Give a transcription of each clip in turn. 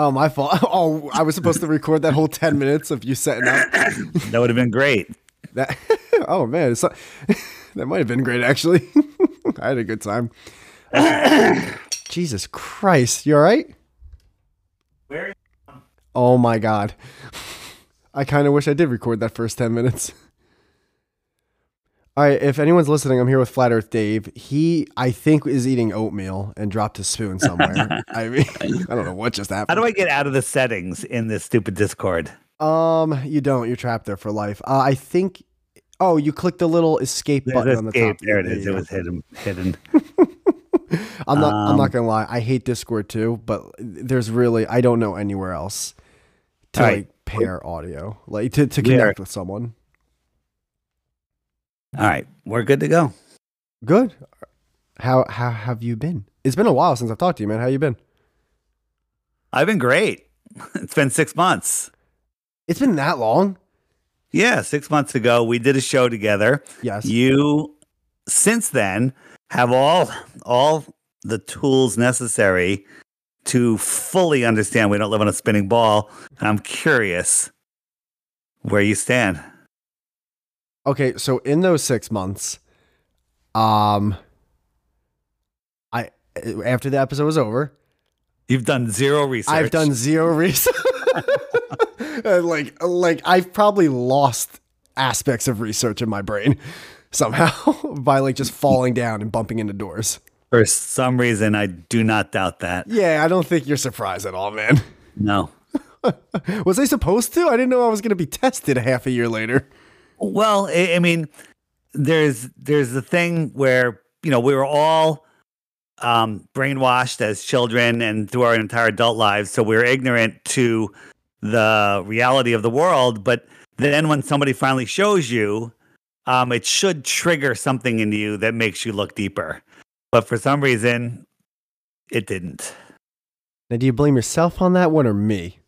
Oh, my fault. Oh, I was supposed to record that whole 10 minutes of you setting up. that would have been great. That, oh, man. It's, that might have been great, actually. I had a good time. Jesus Christ. You all right? Where? Oh, my God. I kind of wish I did record that first 10 minutes. All right, if anyone's listening, I'm here with Flat Earth Dave. He, I think, is eating oatmeal and dropped his spoon somewhere. I mean, I don't know what just happened. How do I get out of the settings in this stupid Discord? Um, you don't. You're trapped there for life. Uh, I think. Oh, you click the little escape There's button on the top. There it is. you It was hidden. Hidden. I'm not. I'm not Um, gonna lie. I hate Discord too, but there's really I don't know anywhere else to All right. like pair audio, like to to We are- connect with someone. All right, we're good to go. Good. How how have you been? It's been a while since I've talked to you, man. How you been? I've been great. It's been six months. It's been that long. Yeah, six months ago we did a show together. Yes. You, since then, have all all the tools necessary to fully understand we don't live on a spinning ball. And I'm curious where you stand. Okay, so in those six months, um, I after the episode was over, You've done zero research. I've done zero research. Like, like I've probably lost aspects of research in my brain somehow by like just falling down and bumping into doors. for some reason. I do not doubt that. Yeah, I don't think you're surprised at all, man. No. Was I supposed to? I didn't know I was going to be tested a half a year later. Well, I, I mean, there's there's the thing where you know we were all um, brainwashed as children and through our entire adult lives, so we are ignorant to the reality of the world. But then when somebody finally shows you, um, it should trigger something in you that makes you look deeper. But for some reason, it didn't. Now, do you blame yourself on that one or me?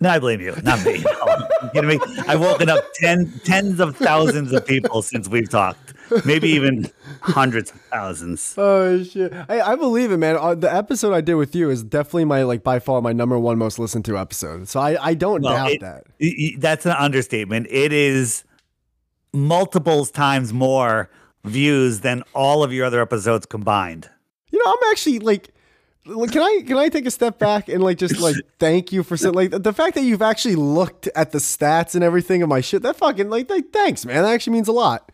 No, I blame you, not me. Kidding me? I've woken up ten, tens of thousands of people since we've talked, maybe even hundreds of thousands. Oh shit! I, I believe it, man. Uh, the episode I did with you is definitely my like by far my number one most listened to episode. So I I don't Well, doubt it- that. Y- That's an understatement. It is multiples times more views than all of your other episodes combined. You know, I'm actually like, can I can I take a step back and like just like thank you for like the fact that you've actually looked at the stats and everything of my shit. That fucking like, like thanks, man. That actually means a lot.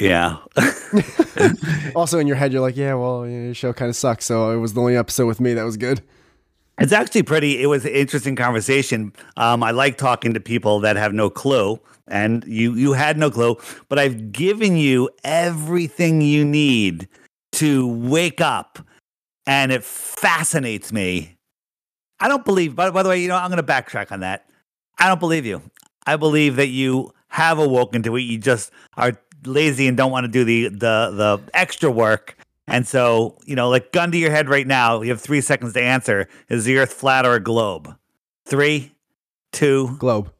Yeah. Also, in your head, you're like, yeah, well, your show kind of sucks. So it was the only episode with me that was good. It's actually pretty. It was an interesting conversation. Um, I like talking to people that have no clue, and you you had no clue, but I've given you everything you need to wake up, and it fascinates me. I don't believe. By, by the way, you know I'm going to backtrack on that. I don't believe you. I believe that you have awoken to it. You just are lazy and don't want to do the the the extra work. And so, you know, like gun to your head right now, you have three seconds to answer. Is the earth flat or a globe? Three, two, Globe.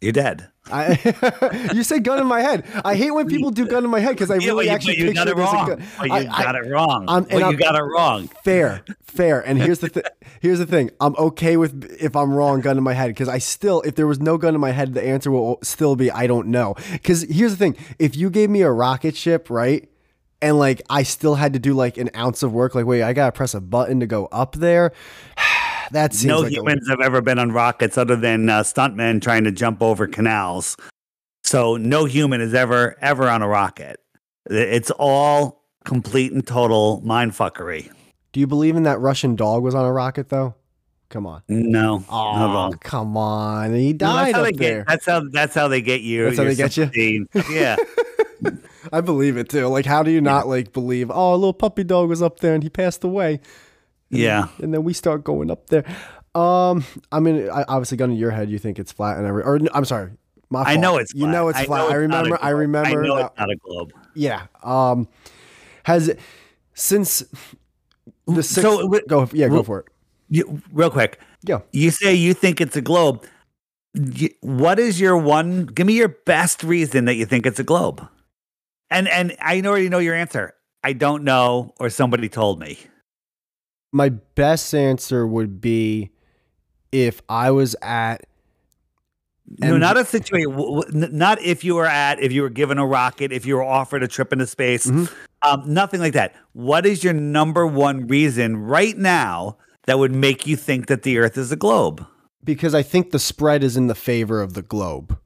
You're dead. I you say gun in my head. I hate when people do gun in my head because I Yeah, really you, actually you picture got it there's a wrong. gun. But you I- got it wrong. I'm- and but you I'm- got it wrong. fair fair and here's the th- here's the thing i'm okay with if i'm wrong gun in my head because i still if there was no gun in my head the answer will still be i don't know because here's the thing if you gave me a rocket ship right and like i still had to do like an ounce of work like wait i gotta press a button to go up there that seems No like a- humans have ever been on rockets other than uh, stuntmen trying to jump over canals. So no human is ever ever on a rocket. It's all complete and total mindfuckery. do you believe in that russian dog was on a rocket though come on No, oh come on he No, died that's up there get. That's how. That's how they get you. That's how they get you? Yeah. I believe it too. Like, how do you not like believe? Oh, a little puppy dog was up there and he passed away. Yeah. and then we start going up there. Um, I mean, I, obviously, gun to your head, you think it's flat and every. Or I'm sorry, my I know it's You know it's flat. I, it's not remember. I remember. I know it's not a globe. yeah. Um, has it since the sixth, So, go? Yeah, go for it. You, real quick, Yeah. you say you think it's a globe. Y- What is your one? Give me your best reason that you think it's a globe. And and I already know your answer. I don't know, or somebody told me. My best answer would be if I was at no, not a situation. w- w- n- Not if you were at, if you were given a rocket, if you were offered a trip into space, Mhm. um, nothing like that. What is your number one reason right now that would make you think that the Earth is a globe? because I think the spread is in the favor of the globe.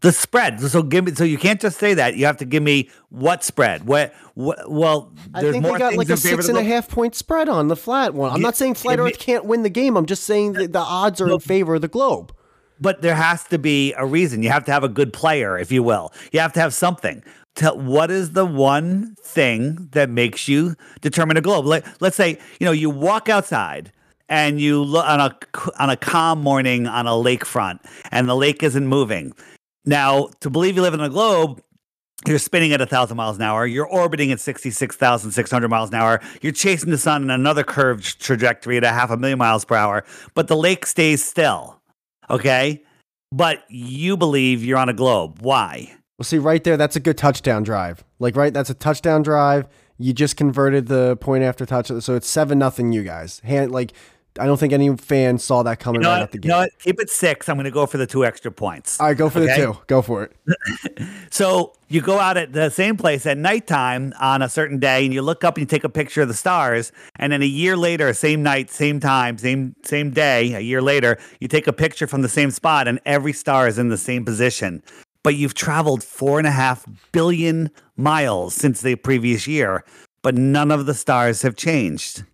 The spread. So give me. So you can't just say that. You have to give me what spread. What? what well, I think more they got like a in favor of six and a half point spread on the flat one. I'm Yeah, not saying flat Earth can't win the game. I'm just saying that the odds are in favor of the globe. But there has to be a reason. You have to have a good player, if you will. You have to have something. Tell what is the one thing that makes you determine a globe? Let, let's say you know you walk outside and you look on a on a calm morning on a lakefront, and the lake isn't moving. Now, to believe you live in a globe, you're spinning at a thousand miles an hour. You're orbiting at sixty-six thousand six hundred miles an hour. You're chasing the sun in another curved trajectory at a half a million miles per hour, but the lake stays still. Okay, but you believe you're on a globe. Why? Well, see, right there, that's a good touchdown drive. Like, right, that's a touchdown drive. You just converted the point after touch, so it's seven nothing. You guys, hand like, I don't think any fan saw that coming You know right out the You gate. know? Keep it six. I'm going to go for the two extra points. All right, go for Okay. the two. Go for it. So you go out at the same place at nighttime on a certain day, and you look up and you take a picture of the stars. And then a year later, same night, same time, same same day, a year later, you take a picture from the same spot, and every star is in the same position. But you've traveled four and a half billion miles since the previous year, but none of the stars have changed.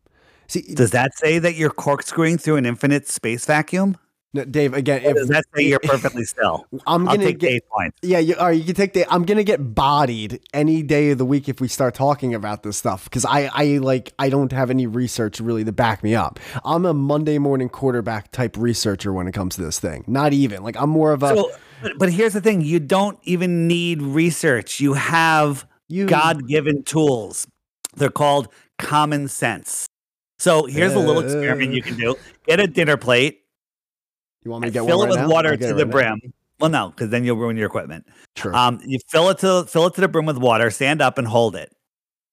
See, Does that say that you're corkscrewing through an infinite space vacuum? no, Dave, again, Or does if that say you're perfectly still? I'm gonna take get, eight points. Yeah, you, all right, you can take the. I'm gonna get bodied any day of the week if we start talking about this stuff because I, I like, I don't have any research really to back me up. I'm a Monday morning quarterback type researcher when it comes to this thing. Not even like I'm more of a. So, but, but here's the thing: you don't even need research. You have You- God-given tools. They're called common sense. So here's a little experiment you can do: get a dinner plate, you want me to get fill it right with now? water to it the now. brim. Well, no, because then you'll ruin your equipment. True. Um, you fill it to fill it to the brim with water. Stand up and hold it,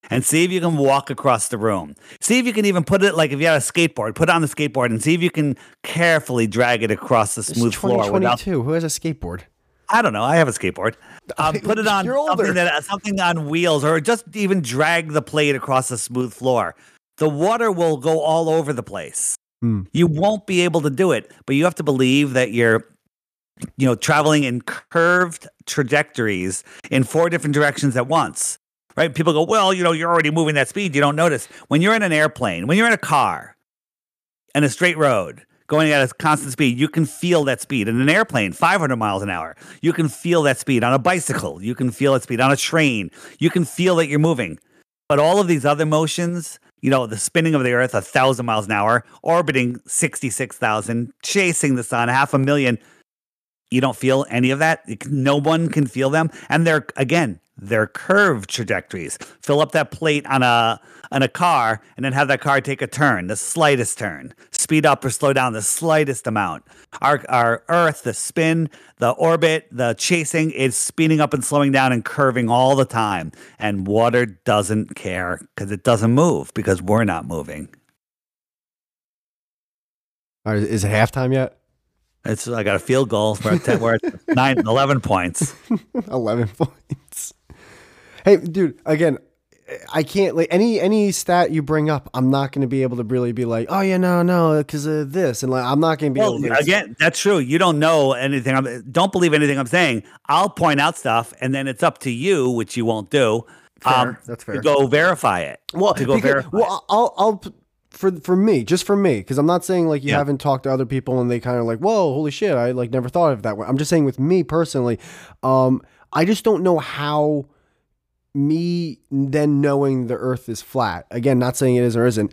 and see if you can walk across the room. See if you can even put it like if you had a skateboard, put it on the skateboard, and see if you can carefully drag it across the smooth floor without 2022. Who has a skateboard? I don't know. I have a skateboard. Um, put it on something that something on wheels, or just even drag the plate across the smooth floor. The water will go all over the place. Hmm. You won't be able to do it, but you have to believe that you're, you know, traveling in curved trajectories in four different directions at once. Right? People go, well, you know, you're already moving that speed. You don't notice when you're in an airplane, when you're in a car, and a straight road going at a constant speed, you can feel that speed. In an airplane, 500 miles an hour, you can feel that speed. On a bicycle, you can feel that speed. On a train, you can feel that you're moving. But all of these other motions, you know, the spinning of the earth a thousand miles an hour, orbiting 66,000, chasing the sun, half a million, you don't feel any of that. No one can feel them. And they're, again, they're curved trajectories. Fill up that plate on a on a car and then have that car take a turn, the slightest turn. Speed up or slow down the slightest amount. Our our Earth, the spin, the orbit, the chasing is speeding up and slowing down and curving all the time. And water doesn't care because it doesn't move because we're not moving. Is it halftime yet? It's I got a field goal. We're 10, we're nine, 11 points. 11 points. Hey, dude, again, I can't like any any stat you bring up, I'm not going to be able to really be like, "Oh yeah, no, no, because of this." And like I'm not going to be Well, able to again, that's true. You don't know anything. I'm, don't believe anything I'm saying. I'll point out stuff, and then it's up to you, which you won't do. um, That's fair. To go verify it. well, to go because- verify. well, I'll I'll for for me, just for me, because I'm not saying like you Yeah. haven't talked to other people and they kind of like, "Whoa, holy shit, I like never thought of it that way." I'm just saying with me personally, um, I just don't know how me then knowing the Earth is flat. Again, not saying it is or isn't.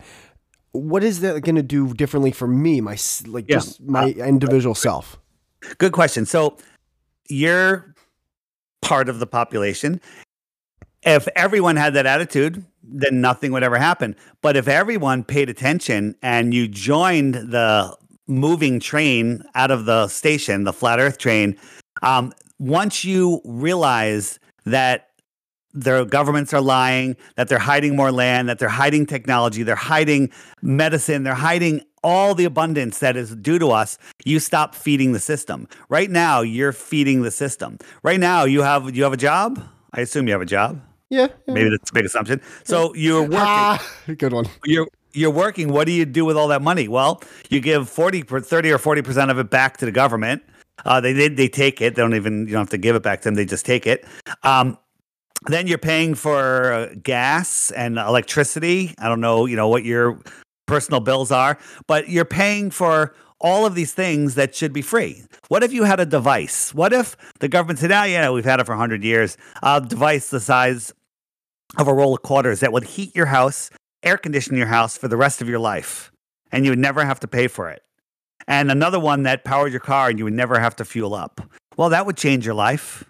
What is that going to do differently for me, my like Yeah. just my individual self? Good question. So you're part of the population. If everyone had that attitude, then nothing would ever happen. But if everyone paid attention and you joined the moving train out of the station, the flat earth train, um, once you realize that their governments are lying, that they're hiding more land, that they're hiding technology, they're hiding medicine, they're hiding all the abundance that is due to us, you stop feeding the system. Right now, you're feeding the system. Right now, you have you have a job. I assume you have a job. Yeah, yeah. Maybe that's a big assumption. So you're working. Ah, good one. You're you're working. What do you do with all that money? Well, you give 40, 30 or 40% of it back to the government. Uh, they, they, they take it. They don't even, you don't have to give it back to them. They just take it. Um, then you're paying for uh, gas and electricity. I don't know, you know, what your personal bills are, but you're paying for all of these things that should be free. What if you had a device? What if the government said, oh, yeah, we've had it for 100 years, a device the size of a roll of quarters that would heat your house, air condition your house for the rest of your life, and you would never have to pay for it. And another one that powered your car and you would never have to fuel up. Well, that would change your life.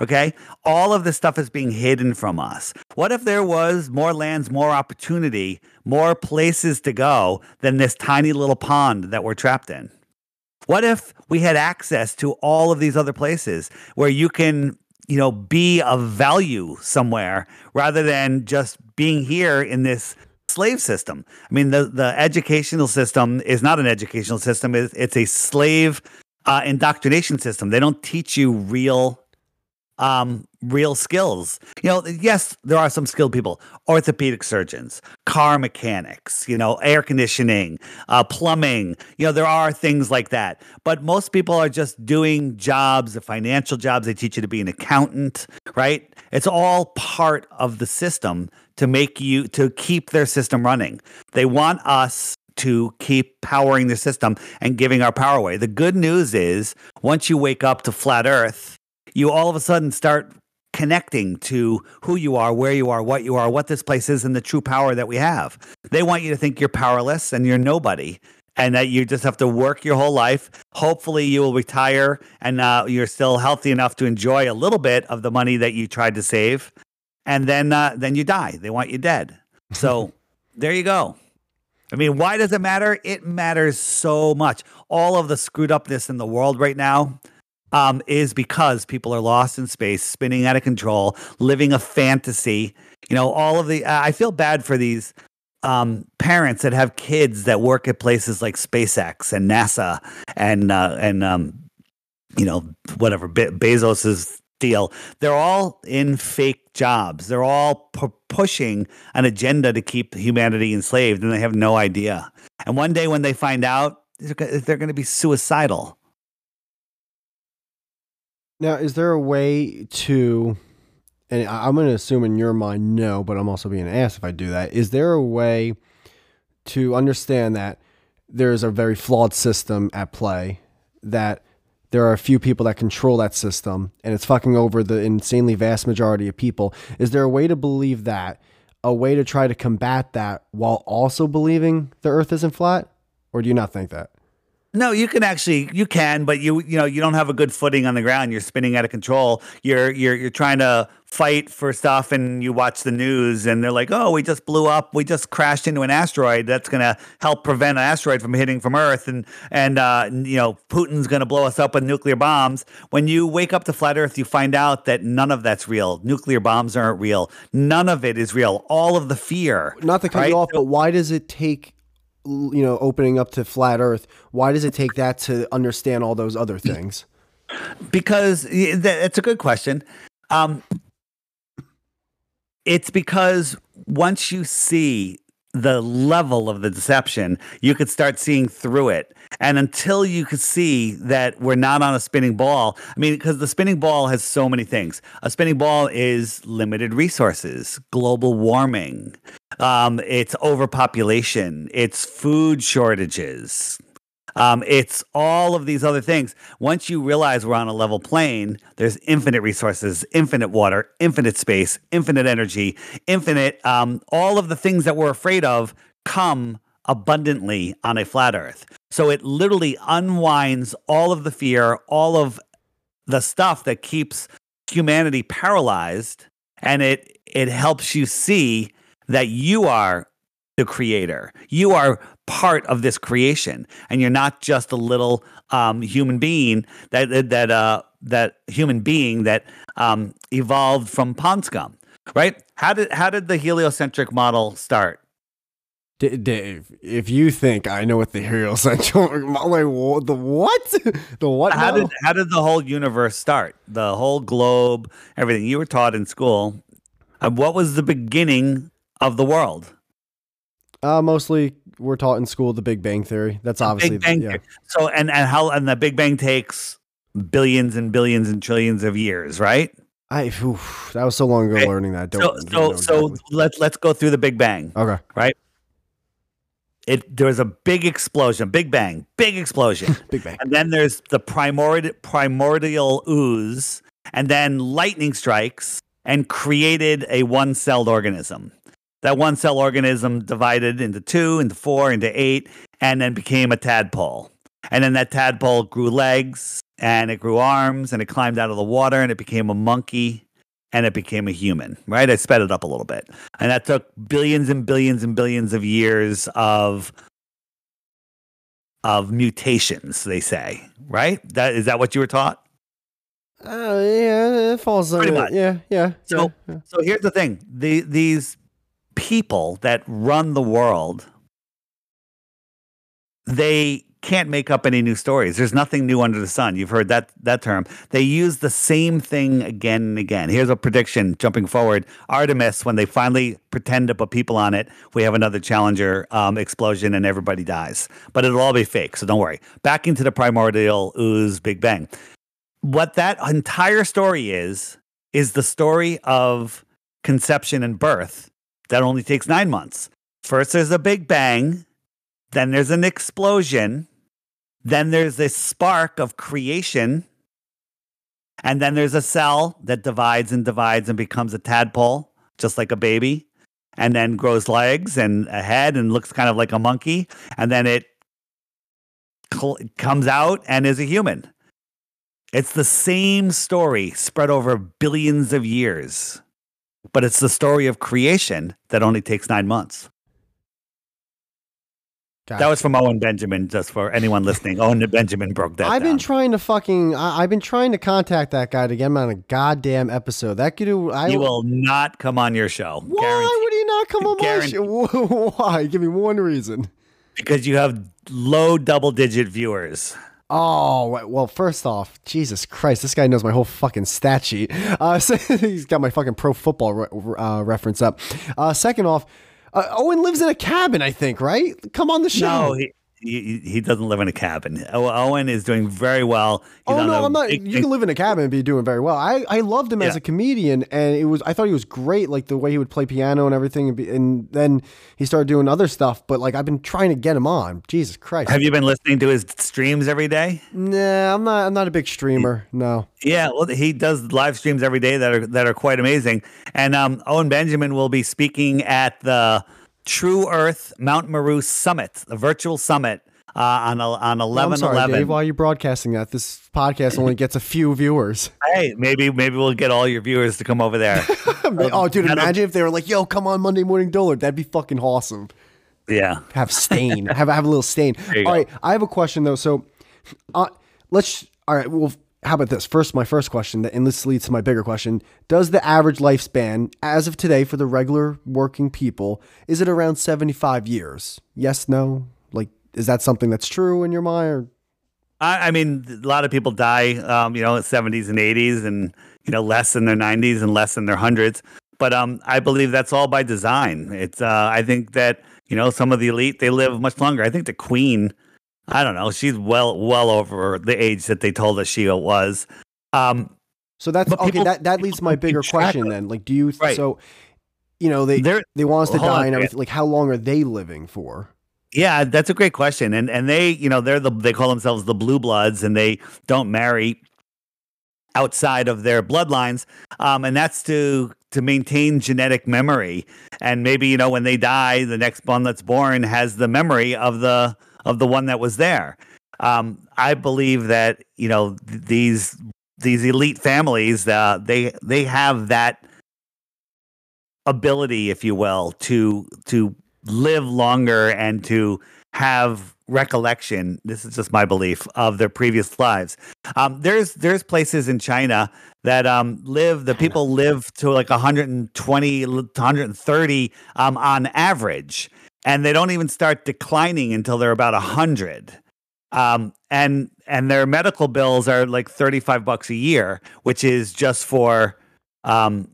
Okay. All of this stuff is being hidden from us. What if there was more lands, more opportunity, more places to go than this tiny little pond that we're trapped in? What if we had access to all of these other places where you can, you know, be of value somewhere rather than just being here in this slave system? I mean, the, the educational system is not an educational system, it's, it's a slave uh, indoctrination system. They don't teach you real um, real skills. You know, yes, there are some skilled people, orthopedic surgeons, car mechanics, you know, air conditioning, uh, plumbing. You know, there are things like that. But most people are just doing jobs, the financial jobs. They teach you to be an accountant, right? It's all part of the system to make you, to keep their system running. They want us to keep powering the system and giving our power away. The good news is once you wake up to flat earth, you all of a sudden start connecting to who you are, where you are, what you are, what this place is, and the true power that we have. They want you to think you're powerless and you're nobody. And that you just have to work your whole life. Hopefully, you will retire and uh, you're still healthy enough to enjoy a little bit of the money that you tried to save, and then uh, then you die. They want you dead. So there you go. I mean, why does it matter? It matters so much. All of the screwed upness in the world right now um, is because people are lost in space, spinning out of control, living a fantasy. You know, all of the. I feel bad for these um, parents that have kids that work at places like SpaceX and NASA and uh, and um, you know whatever Be- Bezos's deal. They're all in fake jobs. They're all pu- pushing an agenda to keep humanity enslaved, and they have no idea. And one day when they find out, they're, they're going to be suicidal. Now, is there a way to, and I'm going to assume in your mind, no, but I'm also being asked if I do that. Is there a way to understand that there's a very flawed system at play, that there are a few people that control that system, and it's fucking over the insanely vast majority of people? Is there a way to believe that? A way to try to combat that while also believing the earth isn't flat? Or do you not think that? No, you can actually you can, but you you know you don't have a good footing on the ground. You're spinning out of control. You're you're you're trying to fight for stuff, and you watch the news, and they're like, "Oh, we just blew up. We just crashed into an asteroid. That's going to help prevent an asteroid from hitting from Earth, and and uh, you know Putin's going to blow us up with nuclear bombs." When you wake up to flat Earth, you find out that none of that's real. Nuclear bombs aren't real. None of it is real. All of the fear. Not to cut right? you off, but why does it take you know opening up to flat earth why does it take that to understand all those other things because it's a good question um, it's because once you see the level of the deception, you could start seeing through it. And until you could see that we're not on a spinning ball, I mean, because the spinning ball has so many things. A spinning ball is limited resources, global warming, um, it's overpopulation, it's food shortages, um, it's all of these other things. Once you realize we're on a level plane, there's infinite resources, infinite water, infinite space, infinite energy, infinite. Um, all of the things that we're afraid of come abundantly on a flat Earth. So it literally unwinds all of the fear, all of the stuff that keeps humanity paralyzed, and it it helps you see that you are the creator. You are part of this creation, and you're not just a little um, human being that that uh, that human being that um, evolved from pond scum. right? How did how did the heliocentric model start? D- Dave, if you think I know what the heliocentric like what, the what the what How did how did the whole universe start? The whole globe, everything you were taught in school. Uh, what was the beginning of the world? uh, mostly we're taught in school the Big Bang Theory. That's obviously Big Bang. yeah. So and and how and the Big Bang takes billions and billions and trillions of years, right? I oof, that was so long ago learning that. Don't, So don't so know so let's let's go through the Big Bang. okay. right? It there was a big explosion, big bang, big explosion, Big Bang. and then there's the primordial primordial ooze, and then lightning strikes and created a one-celled organism. That one-cell organism divided into two, into four, into eight, and then became a tadpole. And then that tadpole grew legs, and it grew arms, and it climbed out of the water, and it became a monkey, and it became a human, right? I sped it up a little bit. And that took billions and billions and billions of years of of mutations, they say, right? That is that what you were taught? Uh, yeah, it falls Pretty under much. yeah, yeah. So- yeah. So here's the thing. The these people that run the world they can't make up any new stories. There's nothing new under the sun. You've heard that that term. They use the same thing again and again. Here's a prediction jumping forward. Artemis, when they finally pretend to put people on it, we have another Challenger um, explosion and everybody dies. But it'll all be fake, so don't worry. Back into the primordial ooze Big Bang. What that entire story is is the story of conception and birth that only takes nine months. First, there's a big bang, then there's an explosion, then there's this spark of creation, and then there's a cell that divides and divides and becomes a tadpole, just like a baby, and then grows legs and a head and looks kind of like a monkey, and then it cl- comes out and is a human. It's the same story spread over billions of years, but it's the story of creation that only takes nine months. That was from Owen Benjamin, just for anyone listening. Owen Benjamin broke that I've down. been trying to fucking. I, I've been trying to contact that guy to get him on a goddamn episode. That could do. I he will not come on your show. Why Guaranteed. would he not come on my show? Why? Give me one reason. Because you have low double digit viewers. Oh well, well, first off, Jesus Christ, this guy knows my whole fucking stat sheet. Uh, so he's got my fucking pro football re- uh, reference up. Uh, second off, uh, Owen lives in a cabin, I think, right? Come on the show. No, he, he he doesn't live in a cabin. Owen is doing very well. He's Oh no, I'm not. big- You can live in a cabin and be doing very well. I, I loved him as a comedian, and it was I thought he was great, like the way he would play piano and everything. And, be, and then he started doing other stuff. But like I've been trying to get him on. Jesus Christ. Have you been listening to his streams every day? Nah, I'm not. I'm not a big streamer. No. Yeah, well, he does live streams every day that are that are quite amazing. And um, Owen Benjamin will be speaking at the True Earth Mount Meru Summit, the virtual summit uh, on on eleven sorry, eleven. Dave. Why are you broadcasting that? This podcast only gets a few viewers. Hey, maybe maybe we'll get all your viewers to come over there. oh, dude, imagine if they were like, "Yo, come on Monday Morning Dullard." That'd be fucking awesome. yeah. Have stain. have have a little stain. All go. right, I have a question though. So, uh, let's. All right. Well, how about this? First, my first question, and this leads to my bigger question: Does the average lifespan, as of today, for the regular working people, is it around seventy-five years? Yes, no. Like, is that something that's true in your mind? Or I, I mean, a lot of people die, um, you know, in seventies and eighties, and you know, less in their nineties and less in their hundreds. But um, I believe that's all by design. It's uh, I think that you know some of the elite they live much longer. I think the Queen, I don't know, she's well well over the age that they told us she was. Um, so that's okay. people- that that leads to my bigger question then. Like, do you? Right. So, you know, they They're- they want us to Hold on die and everything. Like, how long are they living for? Yeah, that's a great question. And and they, you know, they're the they call themselves the blue bloods and they don't marry outside of their bloodlines. Um, and that's to to maintain genetic memory. And maybe, you know, when they die, the next one that's born has the memory of the of the one that was there. Um, I believe that, you know, th- these these elite families, uh, they they have that ability, if you will, to to live longer and to have recollection. This is just my belief of their previous lives. Um, there's there's places in China that um, live the people live to like 120 to 130 um, on average, and they don't even start declining until they're about 100. Um, and and their medical bills are like 35 bucks a year, which is just for um,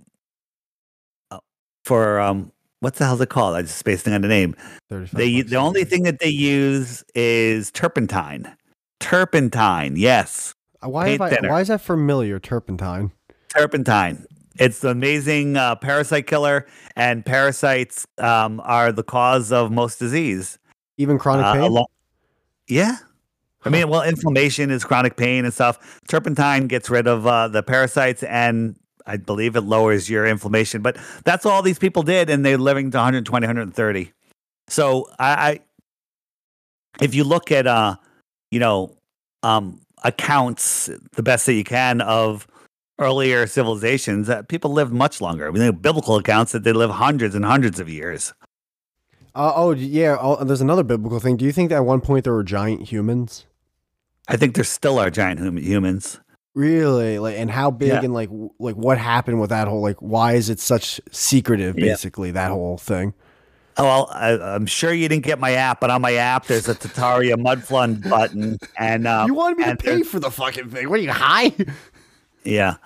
uh, for um, what the hell's it called? I just spaced on the name. They the only thing that they use is turpentine. Turpentine, yes. Uh, why have I, why is that familiar? Turpentine. Turpentine. It's the amazing uh, parasite killer, and parasites um, are the cause of most disease. Even chronic uh, pain. yeah, I mean, well, inflammation is chronic pain and stuff. Turpentine gets rid of uh, the parasites and I believe it lowers your inflammation. But that's all these people did, and they're living to 120, 130. So I, I if you look at uh, you know, um, accounts the best that you can of earlier civilizations, that people lived much longer. I mean, biblical accounts that they live hundreds and hundreds of years. Uh, oh yeah, oh, there's another biblical thing. Do you think that at one point there were giant humans? I think there still are giant hum- humans. Really? Like, and how big yeah. and like, like what happened with that whole like? Why is it such secretive? Basically, yeah. that whole thing. Oh, well, I, am sure you didn't get my app, but on my app there's a Tartaria Mudflood button, and um, you wanted me to pay for the fucking thing. What are you high? Yeah,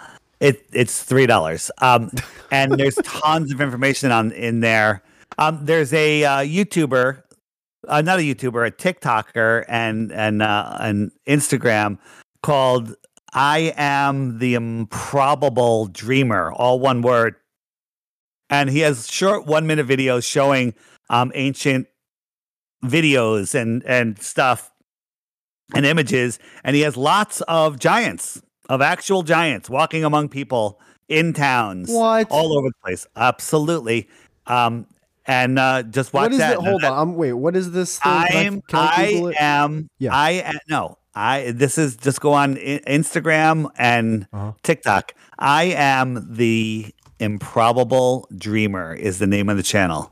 it it's three dollars. Um, and there's tons of information on in there. Um, there's a uh, YouTuber uh, not a YouTuber, a TikToker and and uh, an Instagram called "I Am the Improbable Dreamer," all one word, and he has short one minute videos showing um, ancient videos and and stuff and images, and he has lots of giants, of actual giants walking among people in towns, what all over the place. Absolutely. Um, and uh, just watch what is that. It? Hold on, I'm, wait. What is this? Thing? I'm. I, I am. Yeah. I am, no. I. This is just go on Instagram and uh-huh. TikTok. I am the improbable dreamer is the name of the channel.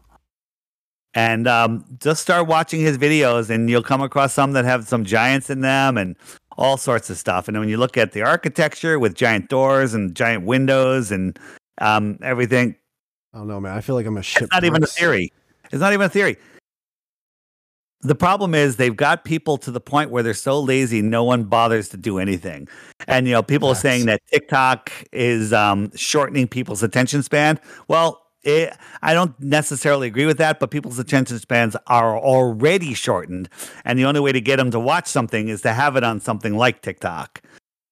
And um, just start watching his videos, and you'll come across some that have some giants in them, and all sorts of stuff. And when you look at the architecture with giant doors and giant windows and um, everything, I don't know, man. I feel like I'm a shit. It's not even a theory. It's not even a theory. The problem is they've got people to the point where they're so lazy, no one bothers to do anything. And you know, people are saying that TikTok is um, shortening people's attention span. Well, it, I don't necessarily agree with that, but people's attention spans are already shortened, and the only way to get them to watch something is to have it on something like TikTok.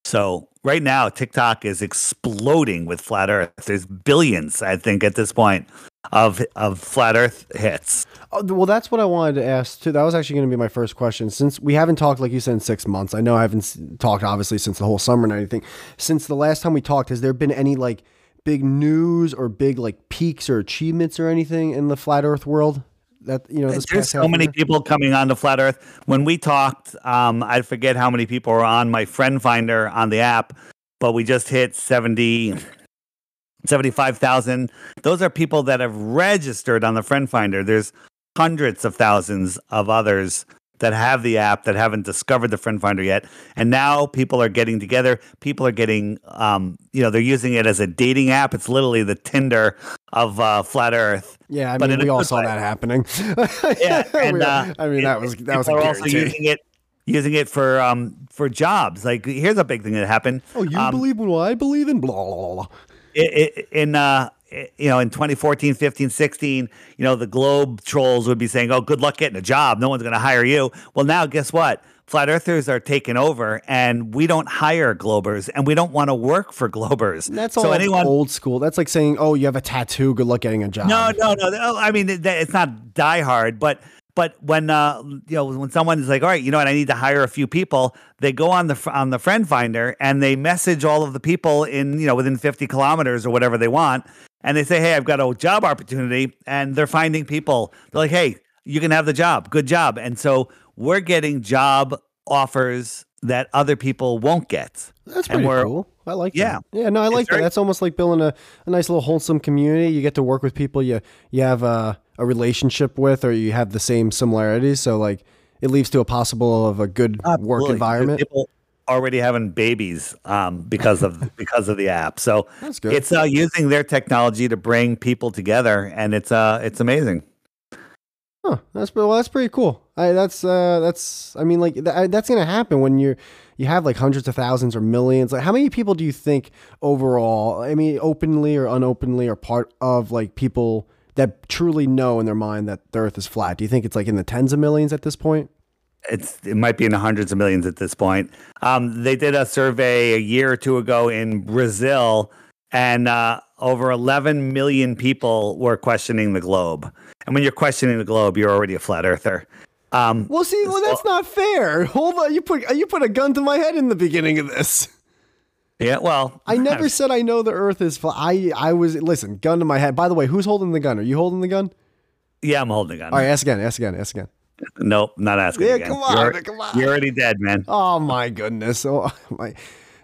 So right now, TikTok is exploding with flat Earth. There's billions, I think, at this point of of flat Earth hits. Oh, well, that's what I wanted to ask too. That was actually going to be my first question. Since we haven't talked, like you said, in six months. I know I haven't talked obviously since the whole summer and anything. Since the last time we talked, has there been any like big news or big like peaks or achievements or anything in the flat Earth world? that you know there's so many year? people coming on to flat earth when we talked um, i forget how many people were on my friend finder on the app but we just hit 70 75,000 those are people that have registered on the friend finder there's hundreds of thousands of others that have the app that haven't discovered the friend finder yet and now people are getting together. People are getting um, you know they're using it as a dating app. It's literally the tinder of uh, flat earth. Yeah i mean we all saw way. that happening. Yeah and, uh, i mean that was that was are also using it using it for um for jobs. Like here's a big thing that happened. Oh you um, believe in what i believe in? Blah blah blah in uh you know, in 2014, 15, 16, you know, the Globe trolls would be saying, oh, good luck getting a job. No one's going to hire you. Well, now guess what? Flat earthers are taking over and we don't hire Globers and we don't want to work for Globers. That's all so anyone, old school. That's like saying, oh, you have a tattoo. Good luck getting a job. No, no, no. I mean, it's not die hard, but but when uh, you know when someone is like, all right, you know what, I need to hire a few people, they go on the on the friend finder and they message all of the people in you know within 50 kilometers or whatever they want, and they say, hey, I've got a job opportunity, and they're finding people. They're like, hey, you can have the job, good job, and so we're getting job offers that other people won't get. That's pretty cool. I like yeah. that. Yeah, no, I like that. That's almost like building a, a nice little wholesome community. You get to work with people you you have a, a relationship with or you have the same similarities. So like it leads to a possible of a good work environment. People already having babies um, because of because of the app. So it's uh, using their technology to bring people together, and it's uh it's amazing. Huh, that's well, that's pretty cool. I, that's uh, that's I mean, like th- that's gonna happen when you're you have like hundreds of thousands or millions. Like, how many people do you think overall? I mean, openly or unopenly, are part of like people that truly know in their mind that the Earth is flat? Do you think it's like in the tens of millions at this point? It's it might be in the hundreds of millions at this point. Um, they did a survey a year or two ago in Brazil, and uh, over 11 million people were questioning the globe. And when you're questioning the globe, you're already a flat earther. Um, Well, see, well, that's not fair. Hold on, you put you put a gun to my head in the beginning of this. yeah, well, I never said I know the Earth is flat. I I was listen, gun to my head. By the way, who's holding the gun? Are you holding the gun? Yeah, I'm holding the gun. All right, ask again, ask again, ask again. Nope, not asking. Yeah, again. come on, You're, come on. You're already dead, man. Oh my goodness! Oh my,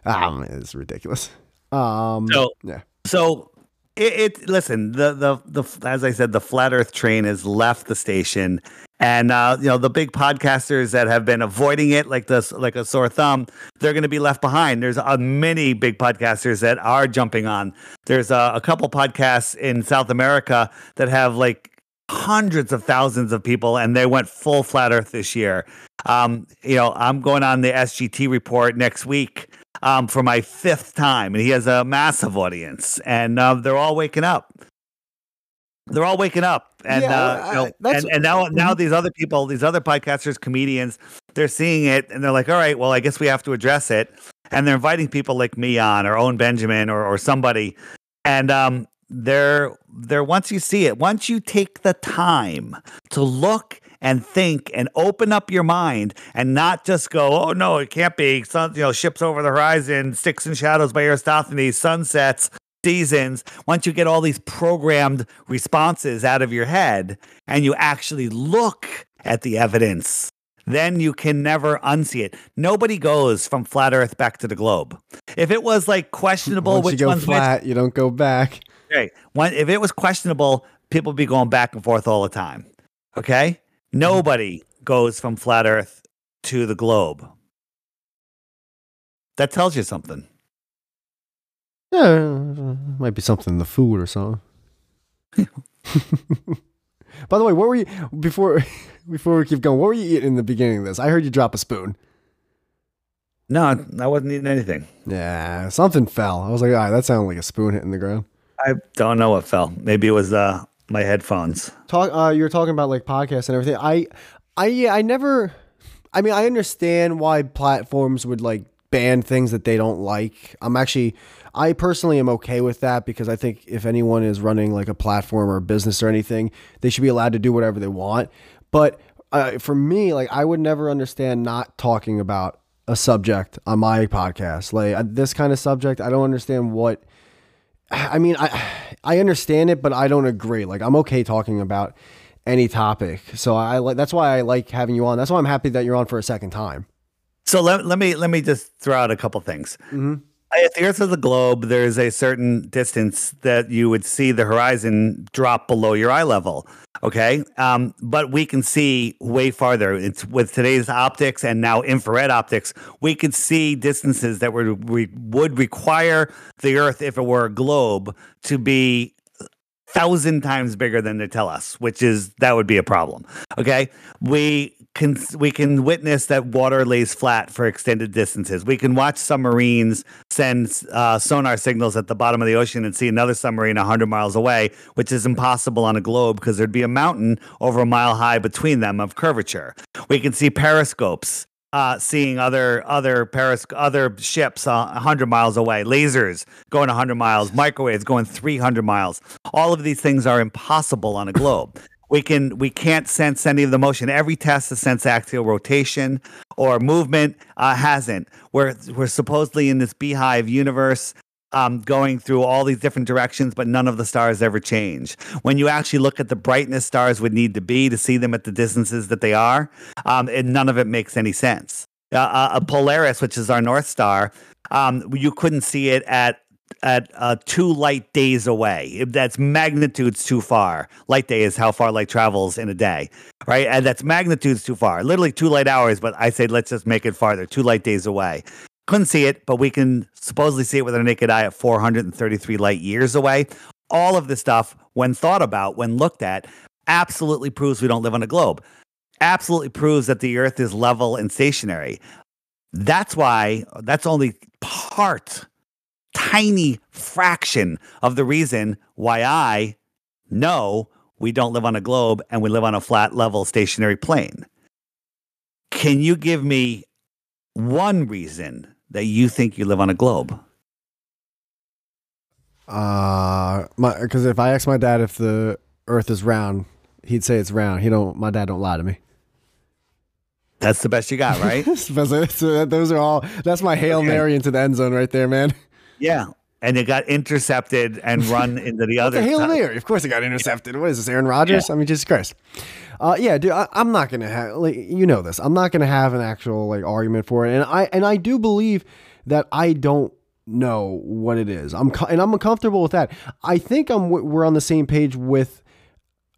ah, man, it's ridiculous. Um, So, yeah, so it, it listen the, the the as I said, the flat Earth train has left the station, and uh, you know the big podcasters that have been avoiding it like this, like a sore thumb, they're going to be left behind. There's uh, many big podcasters that are jumping on. There's uh, a couple podcasts in South America that have like hundreds of thousands of people and they went full flat earth this year. Um you know i'm going on the sgt report next week um for my fifth time and he has a massive audience and uh, they're all waking up. They're all waking up and Yeah, uh you know, and, and now now these other people these other podcasters comedians they're seeing it and they're like all right well i guess we have to address it and they're inviting people like me on or owen benjamin or, or somebody and um they're they're once you see it once you take the time to look and think and open up your mind and not just go oh no it can't be sun you know ships over the horizon sticks and shadows by Eratosthenes sunsets seasons once you get all these programmed responses out of your head and you actually look at the evidence then you can never unsee it. Nobody goes from flat Earth back to the globe. If it was like questionable, once you which go one's which, you don't go back. Okay. When, if it was questionable, people would be going back and forth all the time. Okay. Nobody goes from flat Earth to the globe. That tells you something. Yeah, uh, might be something in the food or something. By the way, what were you before? Before we keep going, what were you eating in the beginning of this? I heard you drop a spoon. No, I wasn't eating anything. Yeah, something fell. I was like, all right, that sounded like a spoon hitting the ground. I don't know what fell. Maybe it was uh, my headphones. talk uh you were talking about like podcasts and everything i i yeah i never i mean i understand why platforms would like ban things that they don't like i'm actually i personally am okay with that because i think if anyone is running like a platform or a business or anything they should be allowed to do whatever they want but uh, for me like i would never understand not talking about a subject on my podcast like uh, this kind of subject i don't understand what I mean, I I understand it, but I don't agree. Like, I'm okay talking about any topic. So I like that's why I like having you on. That's why I'm happy that you're on for a second time. So let, let me let me just throw out a couple things. Mm-hmm. At the Earth of a globe, there's a certain distance that you would see the horizon drop below your eye level. Okay, um, but we can see way farther. It's with today's optics and now infrared optics, we could see distances that would we would require the Earth, if it were a globe, to be thousand times bigger than they tell us, which is that would be a problem. Okay, we can we can witness that water lays flat for extended distances. We can watch submarines send uh, sonar signals at the bottom of the ocean and see another submarine hundred miles away, which is impossible on a globe because there'd be a mountain over a mile high between them of curvature. We can see periscopes uh, seeing other other Paris other ships uh, 100 miles away, lasers going 100 miles, microwaves going 300 miles. All of these things are impossible on a globe. We can we can't sense any of the motion. Every test to sense axial rotation or movement uh, hasn't. We're we're supposedly in this beehive universe um, going through all these different directions, but none of the stars ever change. When you actually look at the brightness stars would need to be to see them at the distances that they are, um, and none of it makes any sense. Uh, uh, a Polaris, which is our North Star, um, you couldn't see it at at uh, two light days away. That's magnitudes too far. Light day is how far light travels in a day, right? And that's magnitudes too far. Literally two light hours, but I say let's just make it farther. Two light days away. Couldn't see it, but we can supposedly see it with our naked eye at 433 light years away. All of this stuff, when thought about, when looked at, absolutely proves we don't live on a globe. Absolutely proves that the Earth is level and stationary. That's why that's only part tiny fraction of the reason why I know we don't live on a globe and we live on a flat level stationary plane. Can you give me one reason that you think you live on a globe? Uh, my because if I ask my dad if the Earth is round, he'd say it's round. He don't. My dad don't lie to me. That's the best you got, right? so those are all. That's my hail okay. mary into the end zone right there, man. Yeah. And it got intercepted and run into the other. the Hail Mary. Of course it got intercepted. What is this, Aaron Rodgers? Yeah. I mean, Jesus Christ. Uh, yeah, dude, I, am not gonna have like you know this. I'm not gonna have an actual like argument for it, and I and I do believe that I don't know what it is. I'm and I'm uncomfortable with that. I think I'm we're on the same page with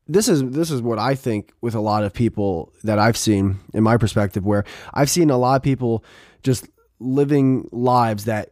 this is this is what I think with a lot of people that I've seen in my perspective, where I've seen a lot of people just living lives that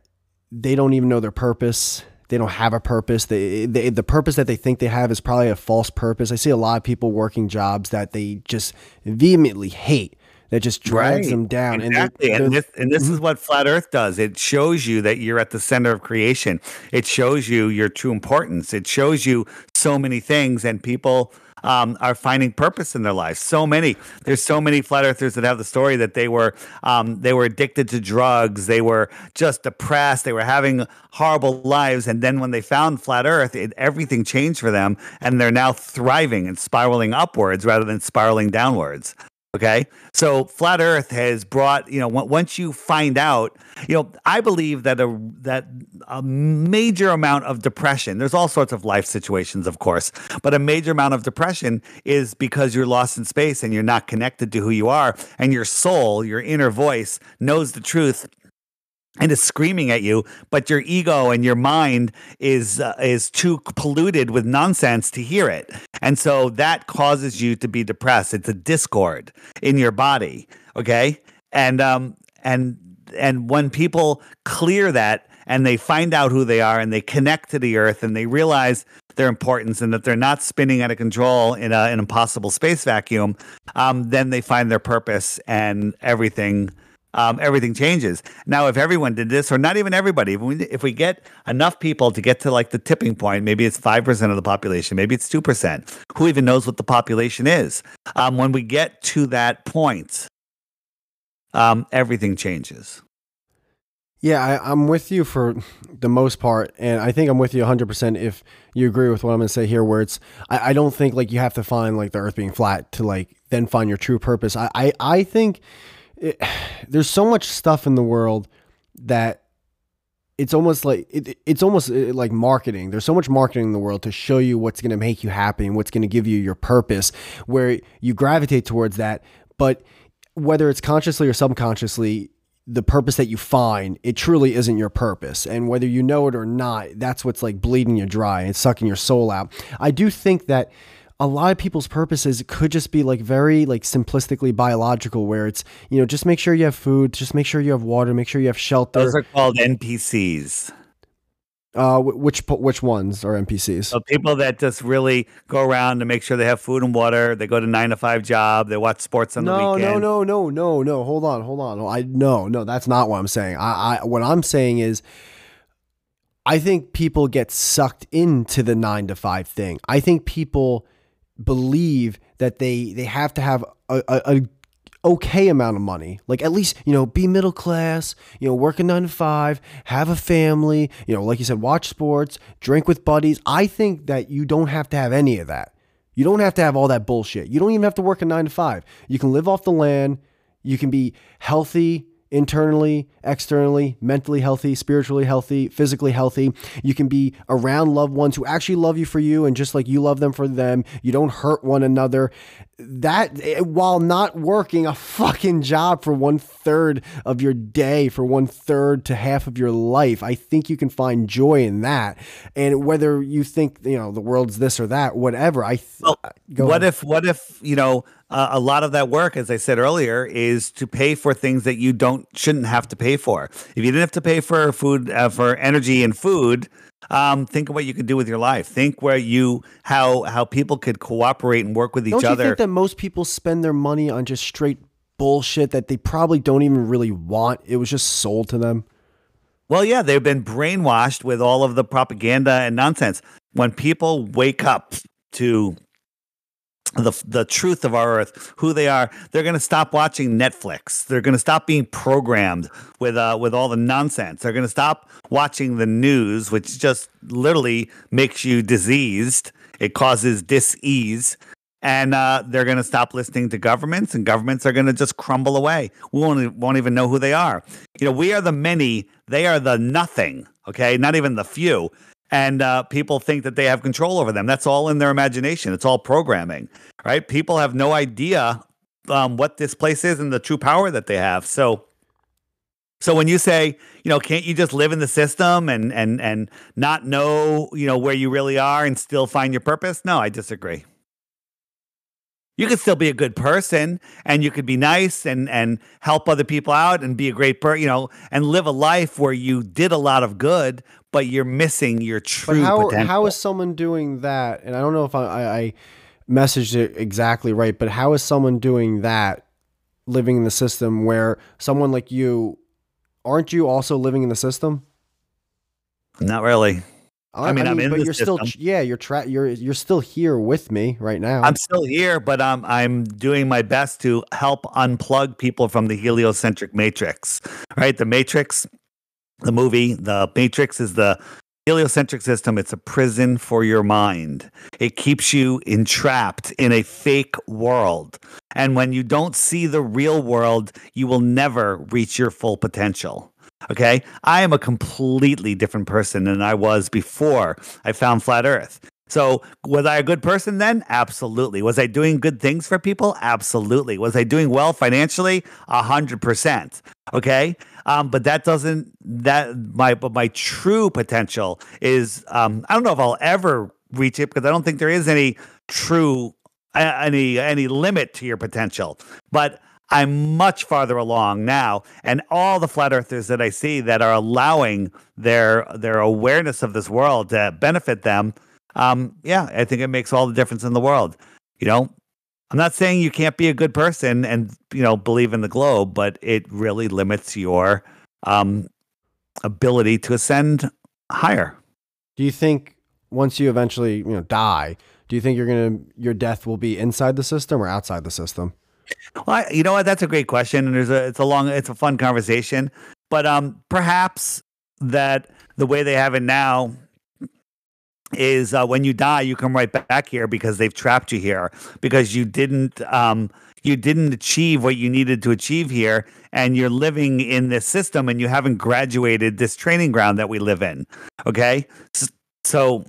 they don't even know their purpose. They don't have a purpose. They, they, the purpose that they think they have is probably a false purpose. I see a lot of people working jobs that they just vehemently hate. That just drags right. them down. Exactly. And, and this, and this is mm-hmm. what Flat Earth does. It shows you that you're at the center of creation. It shows you your true importance. It shows you so many things, and people um, are finding purpose in their lives. So many. There's so many flat earthers that have the story that they were um, they were addicted to drugs. They were just depressed. They were having horrible lives, and then when they found flat Earth, it, everything changed for them, and they're now thriving and spiraling upwards rather than spiraling downwards. Okay. So flat earth has brought, you know, once you find out, you know, I believe that a, that a major amount of depression, there's all sorts of life situations, of course, but a major amount of depression is because you're lost in space and you're not connected to who you are. And your soul, your inner voice knows the truth and is screaming at you, but your ego and your mind is uh, is too polluted with nonsense to hear it, and so that causes you to be depressed. It's a discord in your body, okay, and um and and when people clear that and they find out who they are and they connect to the earth and they realize their importance and that they're not spinning out of control in a, an impossible space vacuum, um, then they find their purpose and everything um, everything changes. Now, if everyone did this, or not even everybody, if we, if we get enough people to get to like the tipping point, maybe it's 5% of the population, maybe it's 2%, who even knows what the population is? Um, when we get to that point, um, everything changes. Yeah, I, am with you for the most part, and I think I'm with you 100% if you agree with what I'm going to say here. Where it's, I, I, don't think like you have to find like the Earth being flat to like then find your true purpose. I, I, I think it, there's so much stuff in the world that it's almost like it, it's almost uh, like marketing. There's so much marketing in the world to show you what's going to make you happy and what's going to give you your purpose, where you gravitate towards that. But whether it's consciously or subconsciously, the purpose that you find, it truly isn't your purpose. And whether you know it or not, that's what's like bleeding you dry and sucking your soul out. I do think that a lot of people's purposes could just be like very like simplistically biological where it's you know just make sure you have food just make sure you have water make sure you have shelter those are called npcs uh, which which ones are NPCs? So people that just really go around to make sure they have food and water. They go to nine to five job. They watch sports on no, the weekend. No, no, no, no, no, no. Hold on, hold on. I no, no. That's not what I'm saying. I, I what I'm saying is, I think people get sucked into the nine to five thing. I think people believe that they they have to have a, a, a okay amount of money. Like at least, you know, be middle class, you know, work a nine to five, have a family, you know, like you said, watch sports, drink with buddies. I think that you don't have to have any of that. You don't have to have all that bullshit. You don't even have to work a nine to five. You can live off the land. You can be healthy internally, externally, mentally healthy, spiritually healthy, physically healthy. You can be around loved ones who actually love you for you and just like you love them for them. You don't hurt one another. That eh, while not working a fucking job for one third of your day, for one third to half of your life, I think you can find joy in that. And whether you think, you know, the world's this or that, whatever, I th- well, what ahead. if, what if, you know, uh, a lot of that work, as I said earlier, is to pay for things that you don't shouldn't have to pay for. If you didn't have to pay for food, uh, for energy and food, um, think of what you could do with your life. Think where you how how people could cooperate and work with each don't other. Don't you think that most people spend their money on just straight bullshit that they probably don't even really want? It was just sold to them. Well, yeah, they've been brainwashed with all of the propaganda and nonsense. When people wake up to the the truth of our earth, who they are. They're going to stop watching Netflix. They're going to stop being programmed with uh, with all the nonsense. They're going to stop watching the news, which just literally makes you diseased. It causes disease. And uh, they're going to stop listening to governments, and governments are going to just crumble away. We won't, won't even know who they are. You know, we are the many, they are the nothing, okay? Not even the few and uh, people think that they have control over them. That's all in their imagination. It's all programming, right? People have no idea um, what this place is and the true power that they have. So, so when you say, you know, can't you just live in the system and and and not know, you know, where you really are and still find your purpose? No, I disagree. You could still be a good person and you could be nice and and help other people out and be a great person, you know, and live a life where you did a lot of good, but you're missing your true but how, potential. How is someone doing that? And I don't know if I, I, I messaged it exactly right, but how is someone doing that living in the system where someone like you aren't you also living in the system? Not really. I, I mean, I mean, but you're system. still, yeah, you're tra- you're you're still here with me right now. I'm still here, but um, I'm doing my best to help unplug people from the heliocentric matrix. Right, the matrix the movie The Matrix is the heliocentric system. It's a prison for your mind. It keeps you entrapped in a fake world. And when you don't see the real world, you will never reach your full potential. Okay. I am a completely different person than I was before I found Flat Earth. So, was I a good person then? Absolutely. Was I doing good things for people? Absolutely. Was I doing well financially? A hundred percent. Okay. Um, but that doesn't that my but my true potential is um, I don't know if I'll ever reach it because I don't think there is any true any any limit to your potential. But I'm much farther along now, and all the flat earthers that I see that are allowing their their awareness of this world to benefit them, um, yeah, I think it makes all the difference in the world. You know, I'm not saying you can't be a good person and you know believe in the globe, but it really limits your um, ability to ascend higher. Do you think once you eventually you know die, do you think you're gonna your death will be inside the system or outside the system? Well, I, you know what? That's a great question, and there's a it's a long it's a fun conversation, but um, perhaps that the way they have it now is uh, when you die, you come right back here because they've trapped you here because you didn't um, you didn't achieve what you needed to achieve here, and you're living in this system and you haven't graduated this training ground that we live in. Okay, so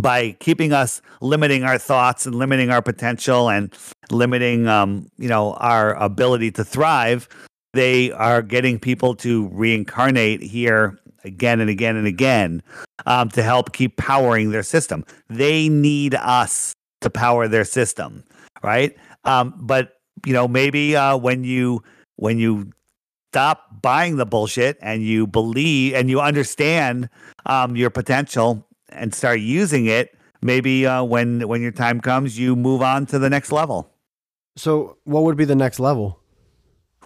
by keeping us limiting our thoughts and limiting our potential and limiting um, you know our ability to thrive they are getting people to reincarnate here again and again and again um, to help keep powering their system. They need us to power their system, right? Um, but you know, maybe uh, when you when you stop buying the bullshit and you believe and you understand um, your potential and start using it, maybe uh, when when your time comes, you move on to the next level. So, what would be the next level?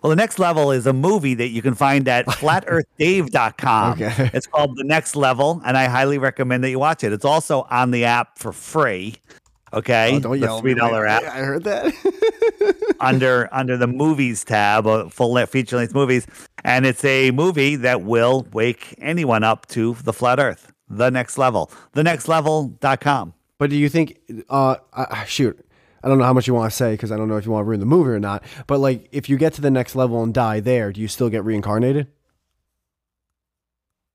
Well, the next level is a movie that you can find at flatearthdave.com. okay. It's called The Next Level, and I highly recommend that you watch it. It's also on the app for free. Okay. Oh, don't yell. Three dollar app. I heard that. under under the movies tab, uh, full feature length movies, and it's a movie that will wake anyone up to the flat Earth. The next level. The next level.com. But do you think? Uh, uh shoot I don't know how much you want to say because I don't know if you want to ruin the movie or not. But like, if you get to the next level and die there, do you still get reincarnated?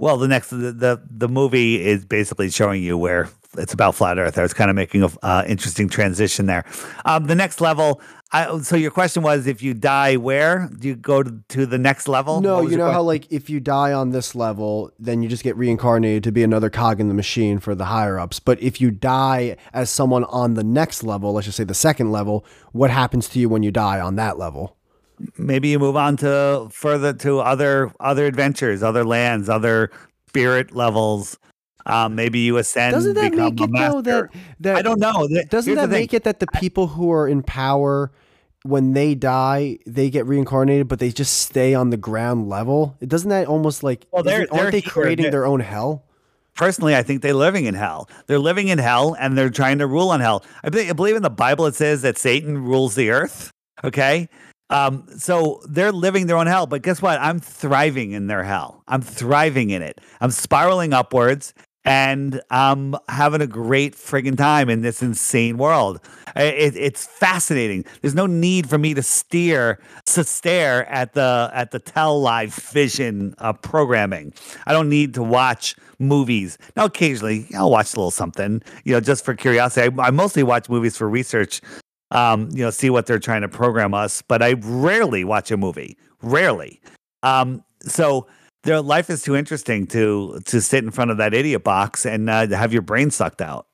Well, the next the, the the movie is basically showing you where it's about flat Earth. I was kind of making a uh, interesting transition there. Um, the next level. I, so your question was, if you die, where do you go to, to the next level? No, you know question? how like if you die on this level, then you just get reincarnated to be another cog in the machine for the higher ups. But if you die as someone on the next level, let's just say the second level, what happens to you when you die on that level? Maybe you move on to further to other other adventures, other lands, other spirit levels. Um, maybe you ascend. Doesn't that make it though that, that I don't know? Doesn't that make it that the people who are in power when they die, they get reincarnated, but they just stay on the ground level? Doesn't that almost like well, they're, aren't they're they creating their own hell? personally, I think they're living in hell. They're living in hell and they're trying to rule on hell. I believe in the Bible it says that Satan rules the earth. Okay. Um, so they're living their own hell, but guess what? I'm thriving in their hell. I'm thriving in it. I'm spiraling upwards and I'm having a great friggin' time in this insane world. It, it's fascinating. There's no need for me to steer to stare at the at the tell live vision uh, programming. I don't need to watch movies. Now, occasionally I'll watch a little something, you know, just for curiosity. I, I mostly watch movies for research um, you know, see what they're trying to program us. But I rarely watch a movie, rarely. Um, so their life is too interesting to to sit in front of that idiot box and uh, have your brain sucked out.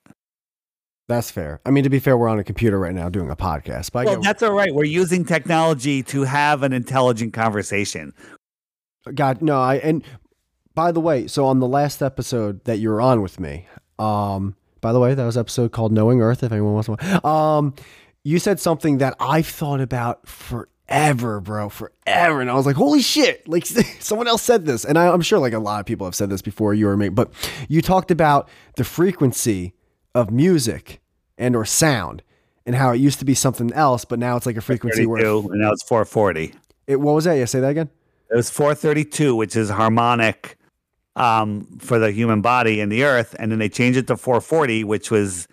That's fair. I mean, to be fair, we're on a computer right now doing a podcast. But well, that's all right. We're using technology to have an intelligent conversation. God, no. I and by the way, so on the last episode that you were on with me, um, by the way, that was episode called "Knowing Earth." If anyone wants to, um, you said something that I've thought about forever, bro, forever. And I was like, holy shit, like someone else said this. And I, am sure like a lot of people have said this before you or me, but you talked about the frequency of music and or sound and how it used to be something else, but now it's like a frequency where and now it's 440. It, what was that? Yeah, say that again. It was 432, which is harmonic um, for the human body and the earth. And then they changed it to 440, which was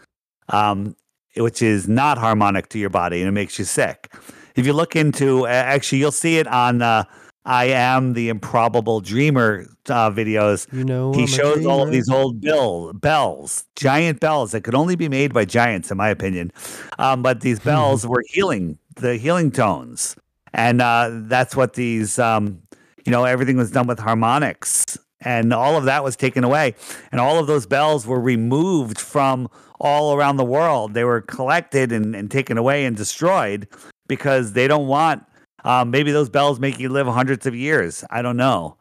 um, which is not harmonic to your body and it makes you sick. If you look into, actually, you'll see it on uh, I Am the Improbable Dreamer uh, videos. You know, he I'm shows all of these old bill bells, giant bells that could only be made by giants, in my opinion. Um, but these bells were healing, the healing tones, and uh, that's what these. Um, you know, everything was done with harmonics, and all of that was taken away, and all of those bells were removed from all around the world. They were collected and, and taken away and destroyed because they don't want. Um, maybe those bells make you live hundreds of years. I don't know.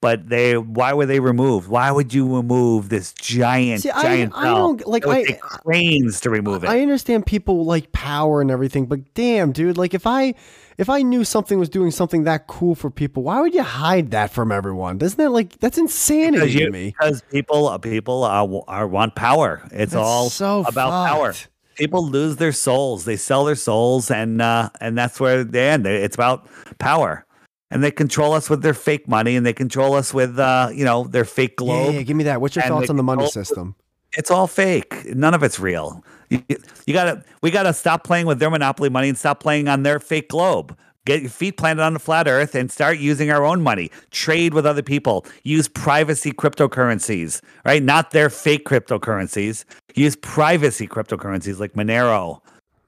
But they, why were they removed? Why would you remove this giant, See, giant I, bell? I don't like. I cranes to remove it. I understand people like power and everything, but damn, dude, like if I if I knew something was doing something that cool for people, why would you hide that from everyone? Doesn't that like that's insanity you, to me? Because people uh, people are, are want power. It's that's all so about fucked. power. People lose their souls. They sell their souls, and uh, and that's where they end. It's about power and they control us with their fake money and they control us with uh, you know their fake globe. Yeah, yeah, give me that. What's your thoughts on the money system? It's all fake. None of it's real. You, you, gotta we gotta stop playing with their monopoly money and stop playing on their fake globe. Get your feet planted on the flat earth and start using our own money. Trade with other people. Use privacy cryptocurrencies, right? Not their fake cryptocurrencies. Use privacy cryptocurrencies like Monero.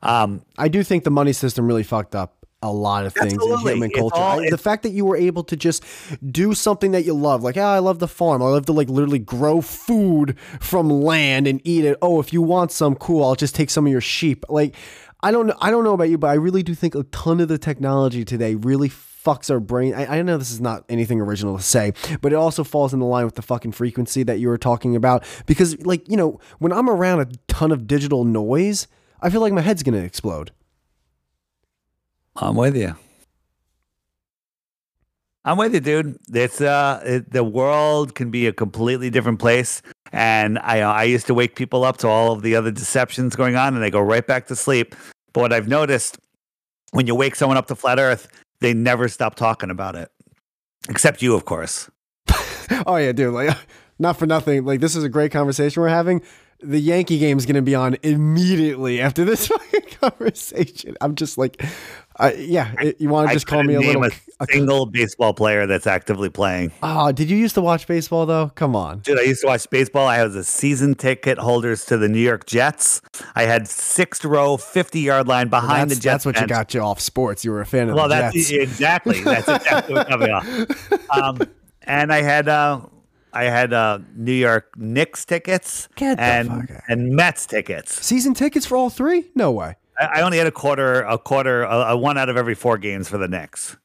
Um, I do think the money system really fucked up a lot of things Absolutely. in human culture. All, I, the fact that you were able to just do something that you love, like, yeah, I love the farm. I love to like literally grow food from land and eat it. Oh, if you want some, cool. I'll just take some of your sheep. Like, I don't know. I don't know about you, but I really do think a ton of the technology today really fucks our brain. I, I know this is not anything original to say, but it also falls in the line with the fucking frequency that you were talking about. Because, like, you know, when I'm around a ton of digital noise, I feel like my head's gonna explode. I'm with you. I'm with you, dude. It's uh, it, the world can be a completely different place, and I I used to wake people up to all of the other deceptions going on, and they go right back to sleep. But what I've noticed, when you wake someone up to flat Earth, they never stop talking about it, except you, of course. oh yeah, dude. Like, not for nothing. Like, this is a great conversation we're having. The Yankee game is going to be on immediately after this conversation. I'm just like, uh, yeah. you want to just call me a little? a single baseball player that's actively playing. Oh, did you used to watch baseball though? Come on. Dude, I used to watch baseball. I was a season ticket holders to the New York Jets. I had sixth row, 50 yard line behind That's, the Jets. that's what you got you off sports. You were a fan of Well, the that's Jets. exactly that's exactly what coming off. Um, and I had uh, I had uh, New York Knicks tickets and and Mets tickets. Season tickets for all three? No way. I, I only had a quarter, a quarter, a, a one out of every four games for the Knicks.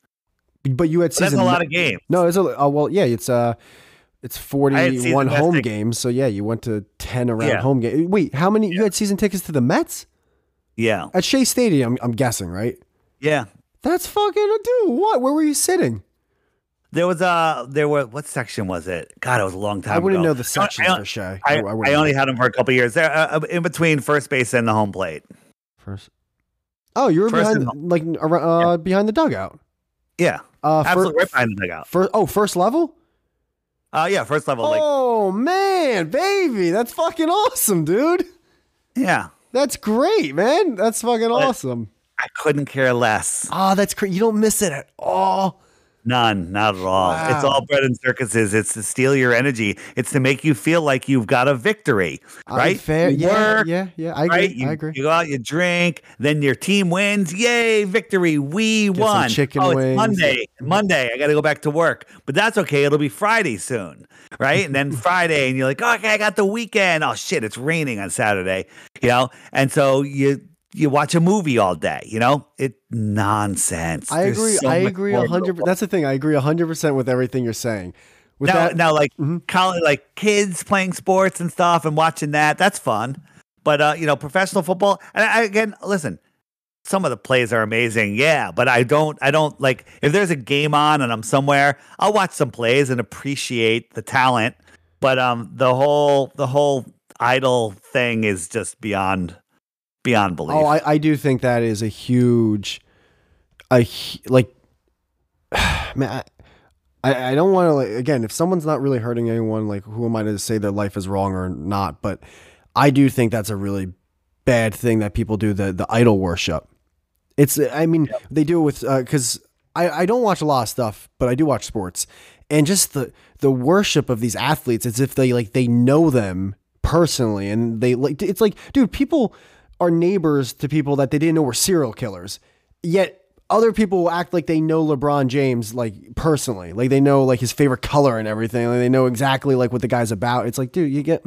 But you had But that's a lot of games. no, it's a. Oh well, yeah. It's uh, it's forty-one home tickets. games. So yeah, you went to ten around Yeah. home game. Wait, how many? You had season tickets to the Mets Yeah, at Shea Stadium? I'm guessing, right? yeah. That's fucking dude. What? Where were you sitting? There was a there were what section was it? God, it was a long time. Ago. I wouldn't ago. know the I- sections I, for Shea. I, I, wouldn't only know. had them for a couple years. There, uh, uh, in between first base and the home plate. First. Oh, you were First behind, like ar- uh, behind the dugout. Yeah, Uh, absolutely right behind the dugout. fir- oh, first level. Uh, yeah, first level. Like, oh man, baby, that's fucking awesome, dude. yeah, That's great, man. That's fucking But- awesome. I couldn't care less. Oh, that's great. You don't miss it at all. None, not at all. It's all bread and circuses. It's to steal your energy. It's to make you feel like you've got a victory, right? fair. You yeah, work, yeah, yeah. I agree. right? You, I agree. you go out, you drink, then your team wins. Yay, victory. We some won. chicken oh, wings. Monday. Monday. I got to go back to work. But that's okay. It'll be Friday soon. Right. and then Friday, and you're like, okay, I got the weekend. Oh, shit. It's raining on Saturday. You know? And so you. You watch a movie all day, you know? It nonsense. I There's agree. so I agree a hundred. That's the thing. I agree a hundred percent with everything you're saying. With now, that, now, like Mhm. college, like kids playing sports and stuff and watching that, that's fun. But uh, you know, professional football, and I, again, listen, some of the plays are amazing, yeah. But I don't, I don't like if there's a game on and I'm somewhere, I'll watch some plays and appreciate the talent. But um, the whole, the whole idol thing is just beyond, beyond oh, belief. oh, I, I do think that is a huge, a like, man. I, I don't want to like again if someone's not really hurting anyone like who am I to say their life is wrong or not but I do think that's a really bad thing that people do the the idol worship it's I mean they do it with uh, because I I don't watch a lot of stuff but I do watch sports and just the the worship of these athletes as if they like they know them personally and they like it's like dude people are neighbors to people that they didn't know were serial killers yet other people will act like they know LeBron James like personally, like they know like his favorite color and everything. Like they know exactly like what the guy's about. It's like, dude, you get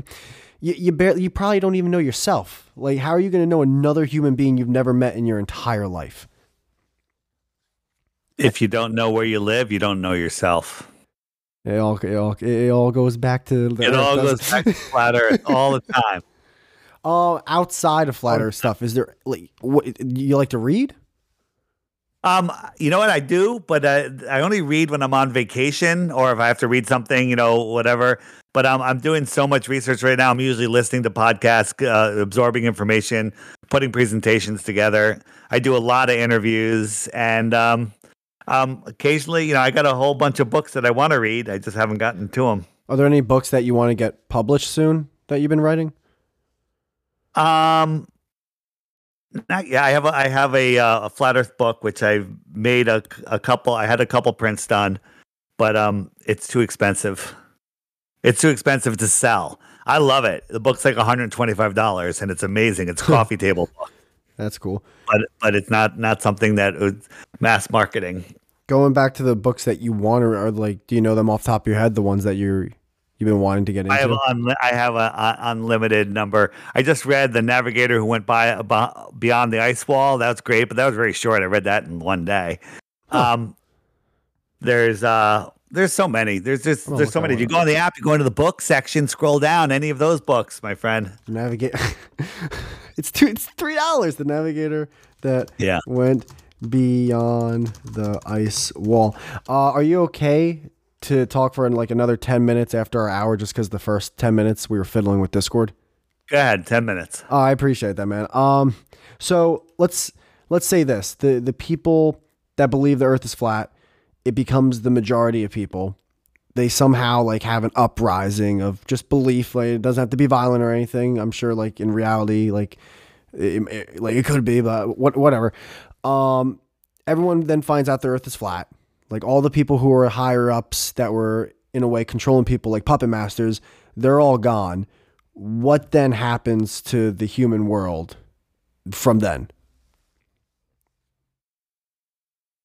you you barely you probably don't even know yourself. Like, how are you going to know another human being you've never met in your entire life? if you don't know where you live, you don't know yourself. It all it all, it all goes back to the It all goes back to flat Earth all the time. Uh, outside of flat earth stuff, is there like what you like to read? Um, you know what I do, but uh, I only read when I'm on vacation or if I have to read something, you know, whatever. But um, I'm doing so much research right now. I'm usually listening to podcasts, uh, absorbing information, putting presentations together. I do a lot of interviews, and um, um, occasionally, you know, I got a whole bunch of books that I want to read. I just haven't gotten to them. Are there any books that you want to get published soon that you've been writing? Um, not, yeah, I have a, I have a uh, a flat Earth book which I've made a a couple. I had a couple prints done, but um, it's too expensive. It's too expensive to sell. I love it. The book's like one hundred twenty five dollars, and it's amazing. It's a coffee table book, That's cool. but but it's not not something that was mass marketing. Going back to the books that you want to, or like, do you know them off the top of your head? The ones that you're you've been wanting to get into. I have unli- I have a, a unlimited number. I just read the Navigator who went by beyond the ice wall. That was great, but that was very short. I read that in one day. Um, there's uh, there's so many. There's just there's so many. If you go on the app, you go into the book section, scroll down. Any of those books, my friend. navigate. it's two. It's three dollars. The navigator that Yeah. went beyond the ice wall. Uh, are you okay to talk for like another ten minutes after our hour? Just because the first ten minutes we were fiddling with Discord. Go ahead, ten minutes. Oh, I appreciate that, man. Um, so let's let's say this: the the people that believe the Earth is flat, it becomes the majority of people. They somehow like have an uprising of just belief. Like it doesn't have to be violent or anything. I'm sure, like in reality, like It- it- like it could be, but what, whatever. Um, everyone then finds out the Earth is flat. Like all the people who were higher ups that were in a way controlling people, like puppet masters, they're all gone. What then happens to the human world from then?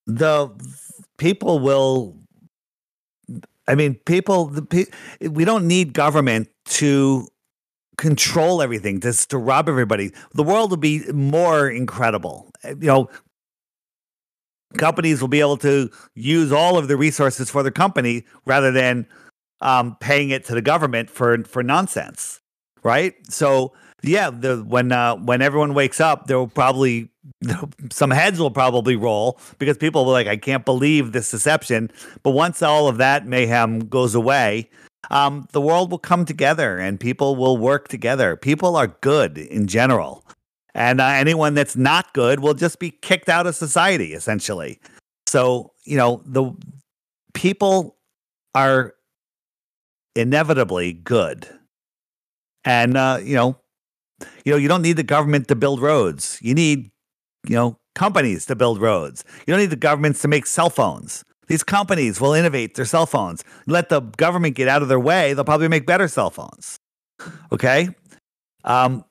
the people will i mean people the we don't need government to control everything just to rob everybody the world will be more incredible you know companies will be able to use all of the resources for their company rather than um, paying it to the government for for nonsense right? So yeah the when uh, when everyone wakes up there will probably some heads will probably roll because people will like i can't believe this deception. But once all of that mayhem goes away um, the world will come together and people will work together. People are good in general and uh, anyone that's not good will just be kicked out of society essentially. So you know the people are inevitably good. And uh, you know you know you don't need the government to build roads. You need you know companies to build roads. You don't need the governments to make cell phones. These companies will innovate their cell phones. Let the government get out of their way they'll probably make better cell phones. Okay? Um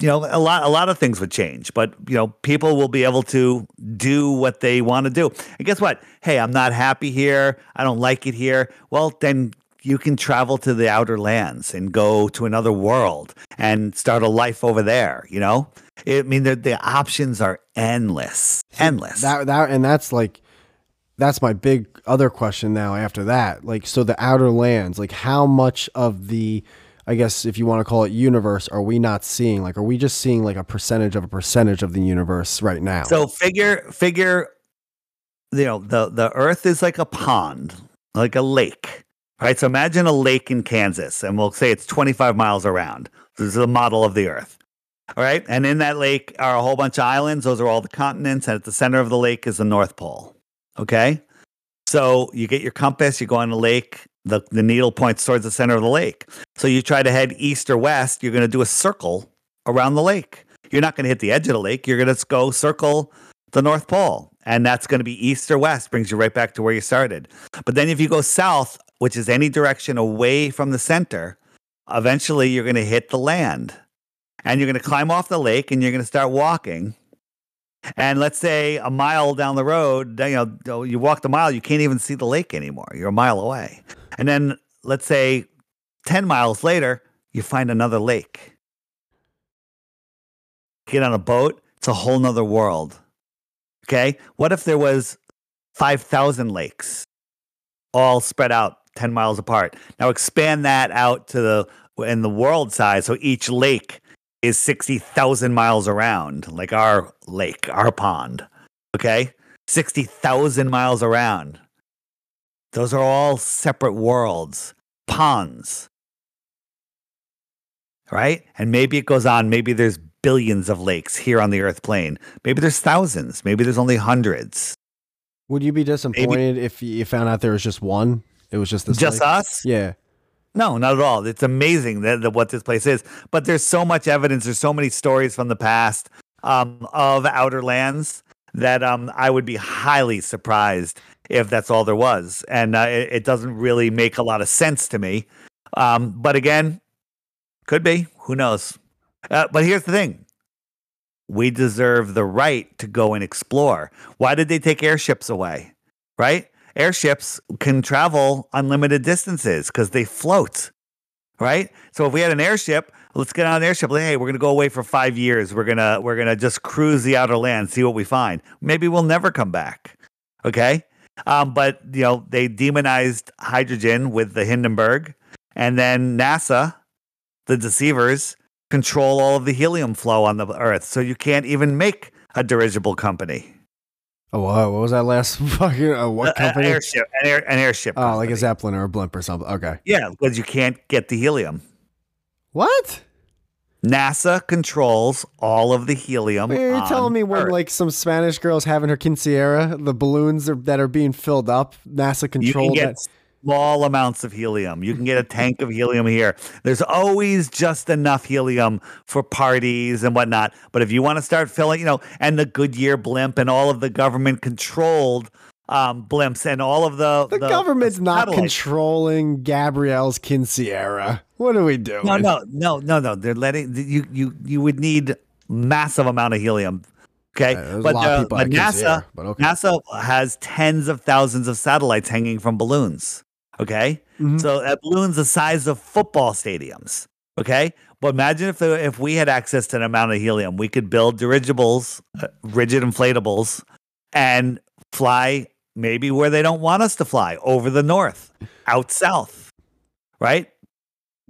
you know a lot a lot of things would change but you know people will be able to do what they want to do. And guess what? Hey i'm not happy here. I don't like it here. Well then you can travel to the outer lands and go to another world and start a life over there you know? I mean the, the options are endless endless. That that and that's like that's my big other question now after that. Like so the outer lands, like how much of the I guess if you want to call it universe are we not seeing? Like are we just seeing like a percentage of a percentage of the universe right now? So figure figure you know the the earth is like a pond, like a lake. Right? So imagine a lake in Kansas and we'll say it's 25 miles around. This is a model of the earth. All right? And in that lake are a whole bunch of islands. Those are all the continents and at the center of the lake is the North Pole. Okay? So you get your compass, you go on the lake, the, the needle points towards the center of the lake. So you try to head east or west, you're going to do a circle around the lake. You're not going to hit the edge of the lake. You're going to go circle the North Pole. And that's going to be east or west, brings you right back to where you started. But then if you go south, which is any direction away from the center, eventually you're going to hit the land. And you're going to climb off the lake and you're going to start walking. And let's say a mile down the road, you know, you walk the mile, you can't even see the lake anymore. You're a mile away. And then let's say 10 miles later, you find another lake. Get on a boat, it's a whole nother world. Okay. What if there was 5,000 lakes all spread out 10 miles apart? Now expand that out to the in the world size. So each lake is 60,000 miles around, like our lake, our pond. Okay. 60,000 miles around. Those are all separate worlds, ponds. Right? And maybe it goes on. Maybe there's billions of lakes here on the earth plane. Maybe there's thousands. Maybe there's only hundreds. Would you be disappointed if you found out there was just one? It was just this Just lake? us? Yeah. No, not at all. It's amazing that, that what this place is. But there's so much evidence. There's so many stories from the past um, of outer lands that um, I would be highly surprised if that's all there was. And uh, it, it doesn't really make a lot of sense to me. Um, but again, could be. Who knows? Uh, but here's the thing we deserve the right to go and explore. Why did they take airships away? Right? Airships can travel unlimited distances because they float. Right? So if we had an airship, let's get on an airship. Hey, we're gonna go away for five years. We're gonna we're gonna just cruise the outer land, see what we find. Maybe we'll never come back. Okay. Um, but you know, they demonized hydrogen with the Hindenburg, and then NASA, the deceivers, control all of the helium flow on the Earth, so you can't even make a dirigible company. Oh, wow. what was that last fucking uh, what company? airship, an, air, an airship. oh, like a zeppelin or a blimp or something. Okay. Yeah, because you can't get the helium. What? NASA controls all of the helium. You're on telling me when Earth. like some Spanish girls having her quinceañera, the balloons are, that are being filled up, NASA you can get that. small amounts of helium. You can get a tank of helium here. There's always just enough helium for parties and whatnot. But if you want to start filling, you know, and the Goodyear blimp and all of the government controlled um, blimps and all of the The, government's not satellites. controlling Gabrielle's quinceañera. What are we doing? No, no, no, no, no. They're letting you. You you would need massive amount of helium. Okay, Yeah, a but, uh, but I can't see NASA here, but okay. NASA has tens of thousands of satellites hanging from balloons. Okay, Mhm. so that balloons the size of football stadiums. Okay, but imagine if the, if we had access to an amount of helium, we could build dirigibles, uh, rigid inflatables, and fly maybe where they don't want us to fly over the north, out south, right?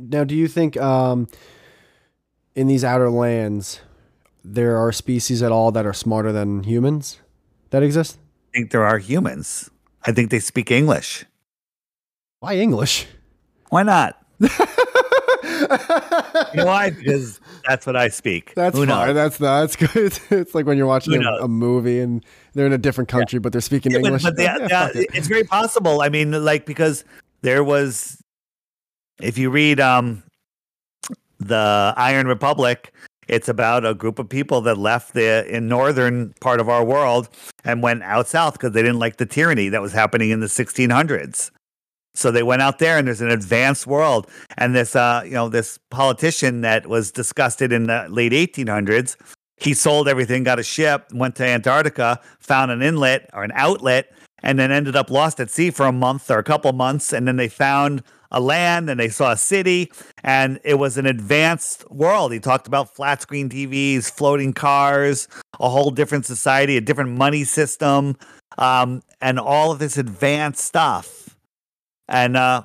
Now, do you think um, in these outer lands there are species at all that are smarter than humans that exist? I think there are humans. I think they speak English. Why English? Why not? You know why? Because that's what I speak. That's Who fine. knows? That's that's good. It's like when you're watching a, a movie and they're in a different country, but they're speaking Yeah, English. But, the- Yeah, the- it. it's very possible. I mean, like because there was, if you read um, the Iron Republic, it's about a group of people that left the in northern part of our world and went out south because they didn't like the tyranny that was happening in the 1600s. So they went out there, and there's an advanced world. And this, uh, you know, this politician that was disgusted in the late 1800s, he sold everything, got a ship, went to Antarctica, found an inlet or an outlet, and then ended up lost at sea for a month or a couple months. And then they found a land and they saw a city, and it was an advanced world. He talked about flat screen TVs, floating cars, a whole different society, a different money system, um, and all of this advanced stuff. And uh,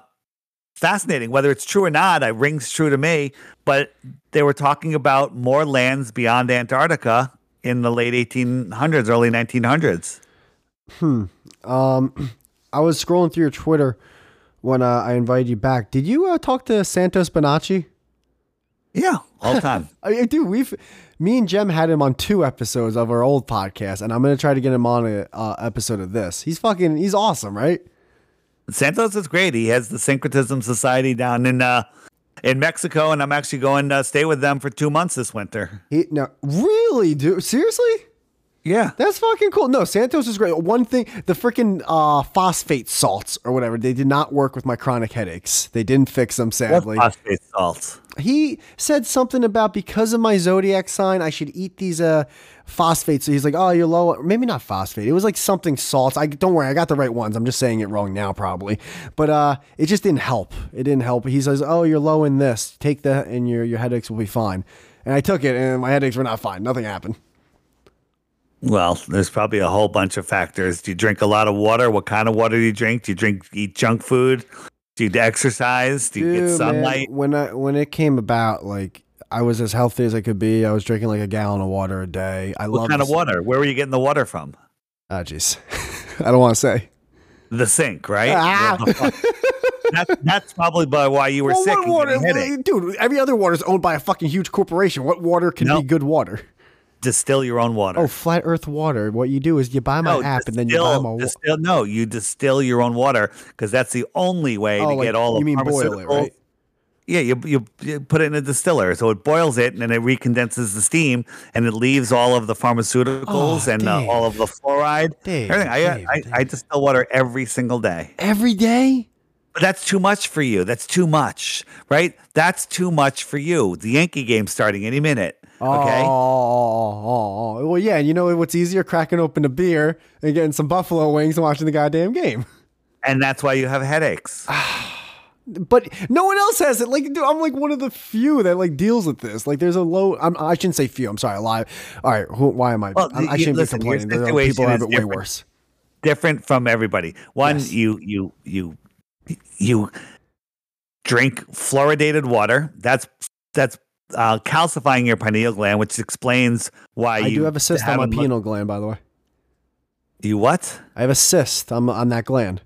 fascinating, whether it's true or not, it rings true to me. But they were talking about more lands beyond Antarctica in the late 1800s, early 1900s. Hmm. Um, I was scrolling through your Twitter when uh, I invited you back. Did you uh, talk to Santos Bonacci? Yeah, all time. I mean, dude, we've me and Jem had him on two episodes of our old podcast, and I'm gonna try to get him on a uh, episode of this. He's fucking, he's awesome, right? Santos is great. He has the Syncretism Society down in uh, in Mexico, and I'm actually going to stay with them for two months this winter. He no, really, dude, seriously. Yeah. That's fucking cool. No, Santos is great. One thing, the freaking uh, phosphate salts or whatever, they did not work with my chronic headaches. They didn't fix them, sadly. What Phosphate salts. he said something about because of my zodiac sign, I should eat these uh phosphates. So he's like, "Oh, you're low." Maybe not phosphate. It was like something salts. I don't worry, I got the right ones. I'm just saying it wrong now, probably. But uh, it just didn't help. It didn't help. He says, "Oh, you're low in this. Take that, and your your headaches will be fine." And I took it, and my headaches were not fine. Nothing happened. Well, there's probably a whole bunch of factors. Do you drink a lot of water? What kind of water do you drink? Do you drink eat junk food? Do you exercise? Do you get Dude, man, sunlight? when I when it came about, like I was as healthy as I could be. I was drinking like a gallon of water a day. I What love kind of water? Where were you getting the water from? Ah, jeez, I don't want to say. The sink, right? Ah. That, that's probably by why you were Well, sick. what water, getting a headache. dude? Every other water is owned by a fucking huge corporation. What water can No. be good water? Distill your own water. Oh, flat Earth water. What you do is you buy my app and then you buy distill- my. distill, no, you distill your own water because that's the only way Oh, to like, get all you of mean boil it, right? Yeah, you, you you put it in a distiller, so it boils it, and then it recondenses the steam, and it leaves all of the pharmaceuticals Oh, and uh, all of the fluoride. Dave, everything. I, Dave, I, I distill water every single day. Every day. But that's too much for you. That's too much, right? That's too much for you. The Yankee game starting any minute. Okay. Oh, oh, oh, well, yeah. And you know what's easier? Cracking open a beer and getting some buffalo wings and watching the goddamn game. And that's why you have headaches. But no one else has it. Like, dude, I'm like one of the few that like deals with this. Like, there's a low. I'm, I shouldn't say few. I'm sorry. A lie. All right. Who, why am I? Well, I'm, I shouldn't listen, be complaining. There are people have it way worse. Different from everybody. One, Yes. you you you you drink fluoridated water. That's that's uh, calcifying your pineal gland, which explains why I you do have a cyst on my pineal gland, by the way. You what? I have a cyst on, on that gland.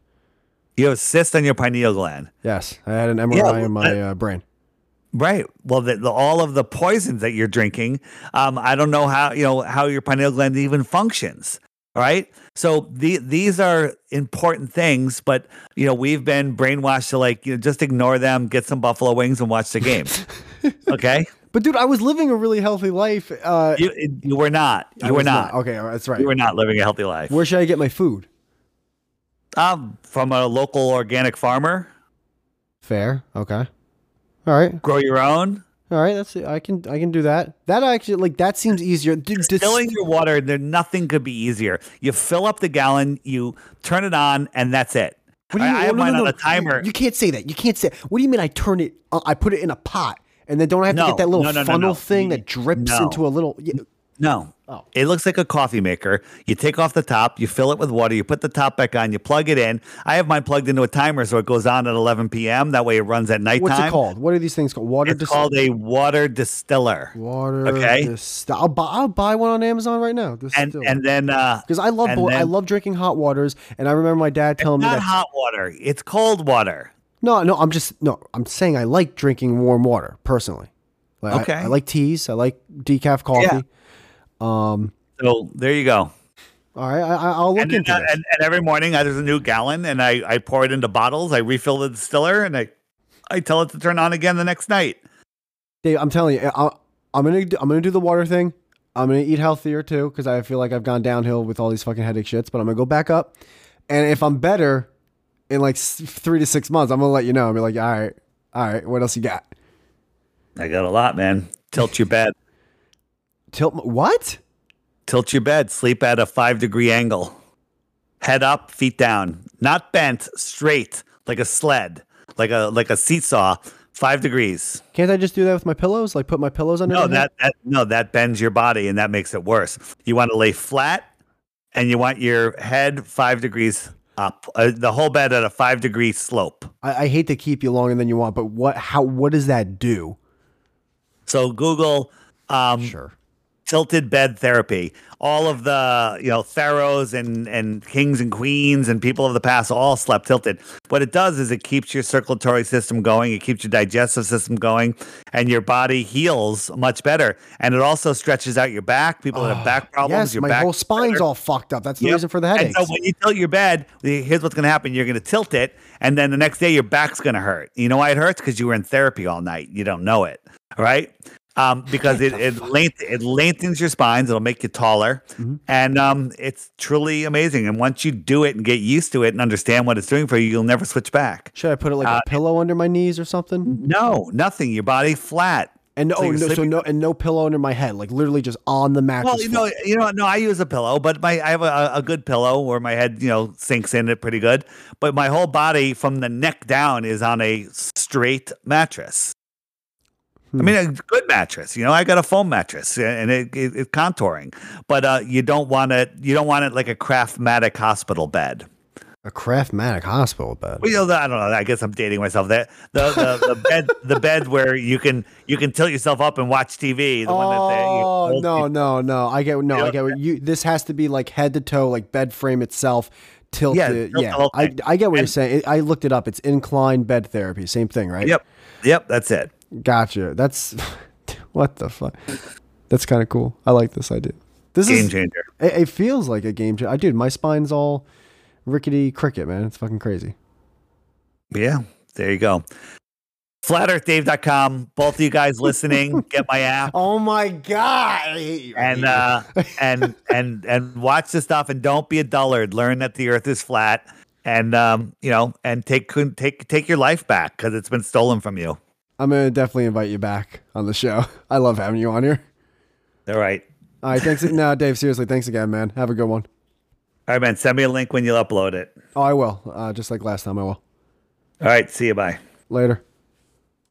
You have a cyst on your pineal gland. Yes, I had an MRI Yeah, in my uh, brain. Right. Well, the, the, all of the poisons that you're drinking, um, I don't know how you know how your pineal gland even functions. All right. So the, these are important things, but you know we've been brainwashed to like you know just ignore them, get some buffalo wings, and watch the game. okay. But dude, I was living a really healthy life. Uh, You you were not. I You were was not. Okay, that's right. You were not living a healthy life. Where should I get my food? Um, from a local organic farmer. Fair. Okay. All right. Grow your own. All right. That's it. I can I can do that. That actually like that seems easier. Dude, dis- Distilling your water, there nothing could be easier. You fill up the gallon, you turn it on, and that's it. What do you I, mean? I have Oh, no, mine no, on no. a timer. You, you can't say that. You can't say. What do you mean? I turn it? Uh, I put it in a pot, and then don't I have to get that little no, no, no, funnel no. thing that drips No. into a little? Yeah, No. Oh. It looks like a coffee maker. You take off the top, you fill it with water, you put the top back on, you plug it in. I have mine plugged into a timer so it goes on at 11 p.m. That way it runs at nighttime. what's it called? What are these things called? Water. It's called a water distiller. water. okay. Dist- I'll buy. I'll buy one on Amazon right now. And and then uh because I love bo- I love drinking hot waters, and I remember my dad telling me not that. hot water, it's cold water. No, no, I'm just no. I'm saying I like drinking warm water personally. Like, I- Okay. I, like teas. I like decaf coffee. Yeah. Um. So there you go. All right. I, I- I'll look And, then, into uh, and, and every morning uh, there's a new gallon and I, I pour it into bottles. I refill the distiller and I I tell it to turn on again the next night. Dave, I'm telling you, I, I'm gonna do, I'm gonna do the water thing. I'm gonna eat healthier too because I feel like I've gone downhill with all these fucking headache shits. But I'm gonna go back up, and if I'm better in like three to six months, I'm gonna let you know. I'll be like, all right, all right, what else you got? I got a lot, man. Tilt your bed. Tilt what? Tilt your bed. Sleep at a five degree angle. Head up, feet down. Not bent, straight, like a sled, like a like a seesaw. Five degrees. Can't I just do that with my pillows? Like put my pillows under? No, that, that no, that bends your body and that makes it worse. You want to lay flat and you want your head five degrees up. Uh, the whole bed at a five degree slope. I, I hate to keep you longer than you want, but what? How? What does that do? So Google um, Sure. Tilted bed therapy. All of the you know pharaohs and and kings and queens and people of the past all slept tilted. What it does is it keeps your circulatory system going, it keeps your digestive system going, and your body heals much better. And it also stretches out your back. People that have back ah, problems, Yes, your my back whole spine's better. all fucked up. That's the Yep. reason for the And headaches. so when you tilt your bed, here's what's going to happen. You're going to tilt it, and then the next day your back's going to hurt. You know why it hurts? Because you were in therapy all night. You don't know it, right? Um, because it it, length, it lengthens your spines. It'll make you taller, Mm-hmm. and um, it's truly amazing. And once you do it and get used to it and understand what it's doing for you, you'll never switch back. Should I put it like Uh, a pillow under my knees or something? No, nothing. Your body flat. And no, So oh, no, so no, and no pillow under my head, like literally just on the mattress. Well, you know, you know, no, I use a pillow, but my I have a, a good pillow where my head, you know, sinks in it pretty good. But my whole body from the neck down is on a straight mattress. I mean, a good mattress. You know, I got a foam mattress and it, it, it's contouring, but uh, you don't want it. You don't want it like a Craftmatic hospital bed. a Craftmatic hospital bed. Well, you know, I don't know. I guess I'm dating myself. There, the the, the bed, the bed where you can you can tilt yourself up and watch TV. The one that they, you Oh no, you- no, no! I get no, I know- get what you. This has to be like head to toe, like bed frame itself, tilted. Yeah, Yeah, I. I get what you're saying. I looked it up. It's incline bed therapy. Same thing, right? Yep, yep. That's it. Gotcha. That's what the fuck. That's kind of cool. I like this idea. This is Game is. changer. It, it feels like a game changer. I dude, my spine's all rickety cricket, man. It's fucking crazy. Yeah, there you go. FlatEarthDave.com. Both of you guys listening, get my app Oh my god! I hate you. And uh, and and and watch the stuff and don't be a dullard. Learn that the Earth is flat and um, you know, and take take take your life back because it's been stolen from you. I'm gonna definitely invite you back on the show. I love having you on here. All right, All right, thanks. no, Dave, seriously, thanks again, man. Have a good one. all right, man. Send me a link when you upload it. Oh, I will. Uh, just like last time, I will. All right, see you. Bye. Later.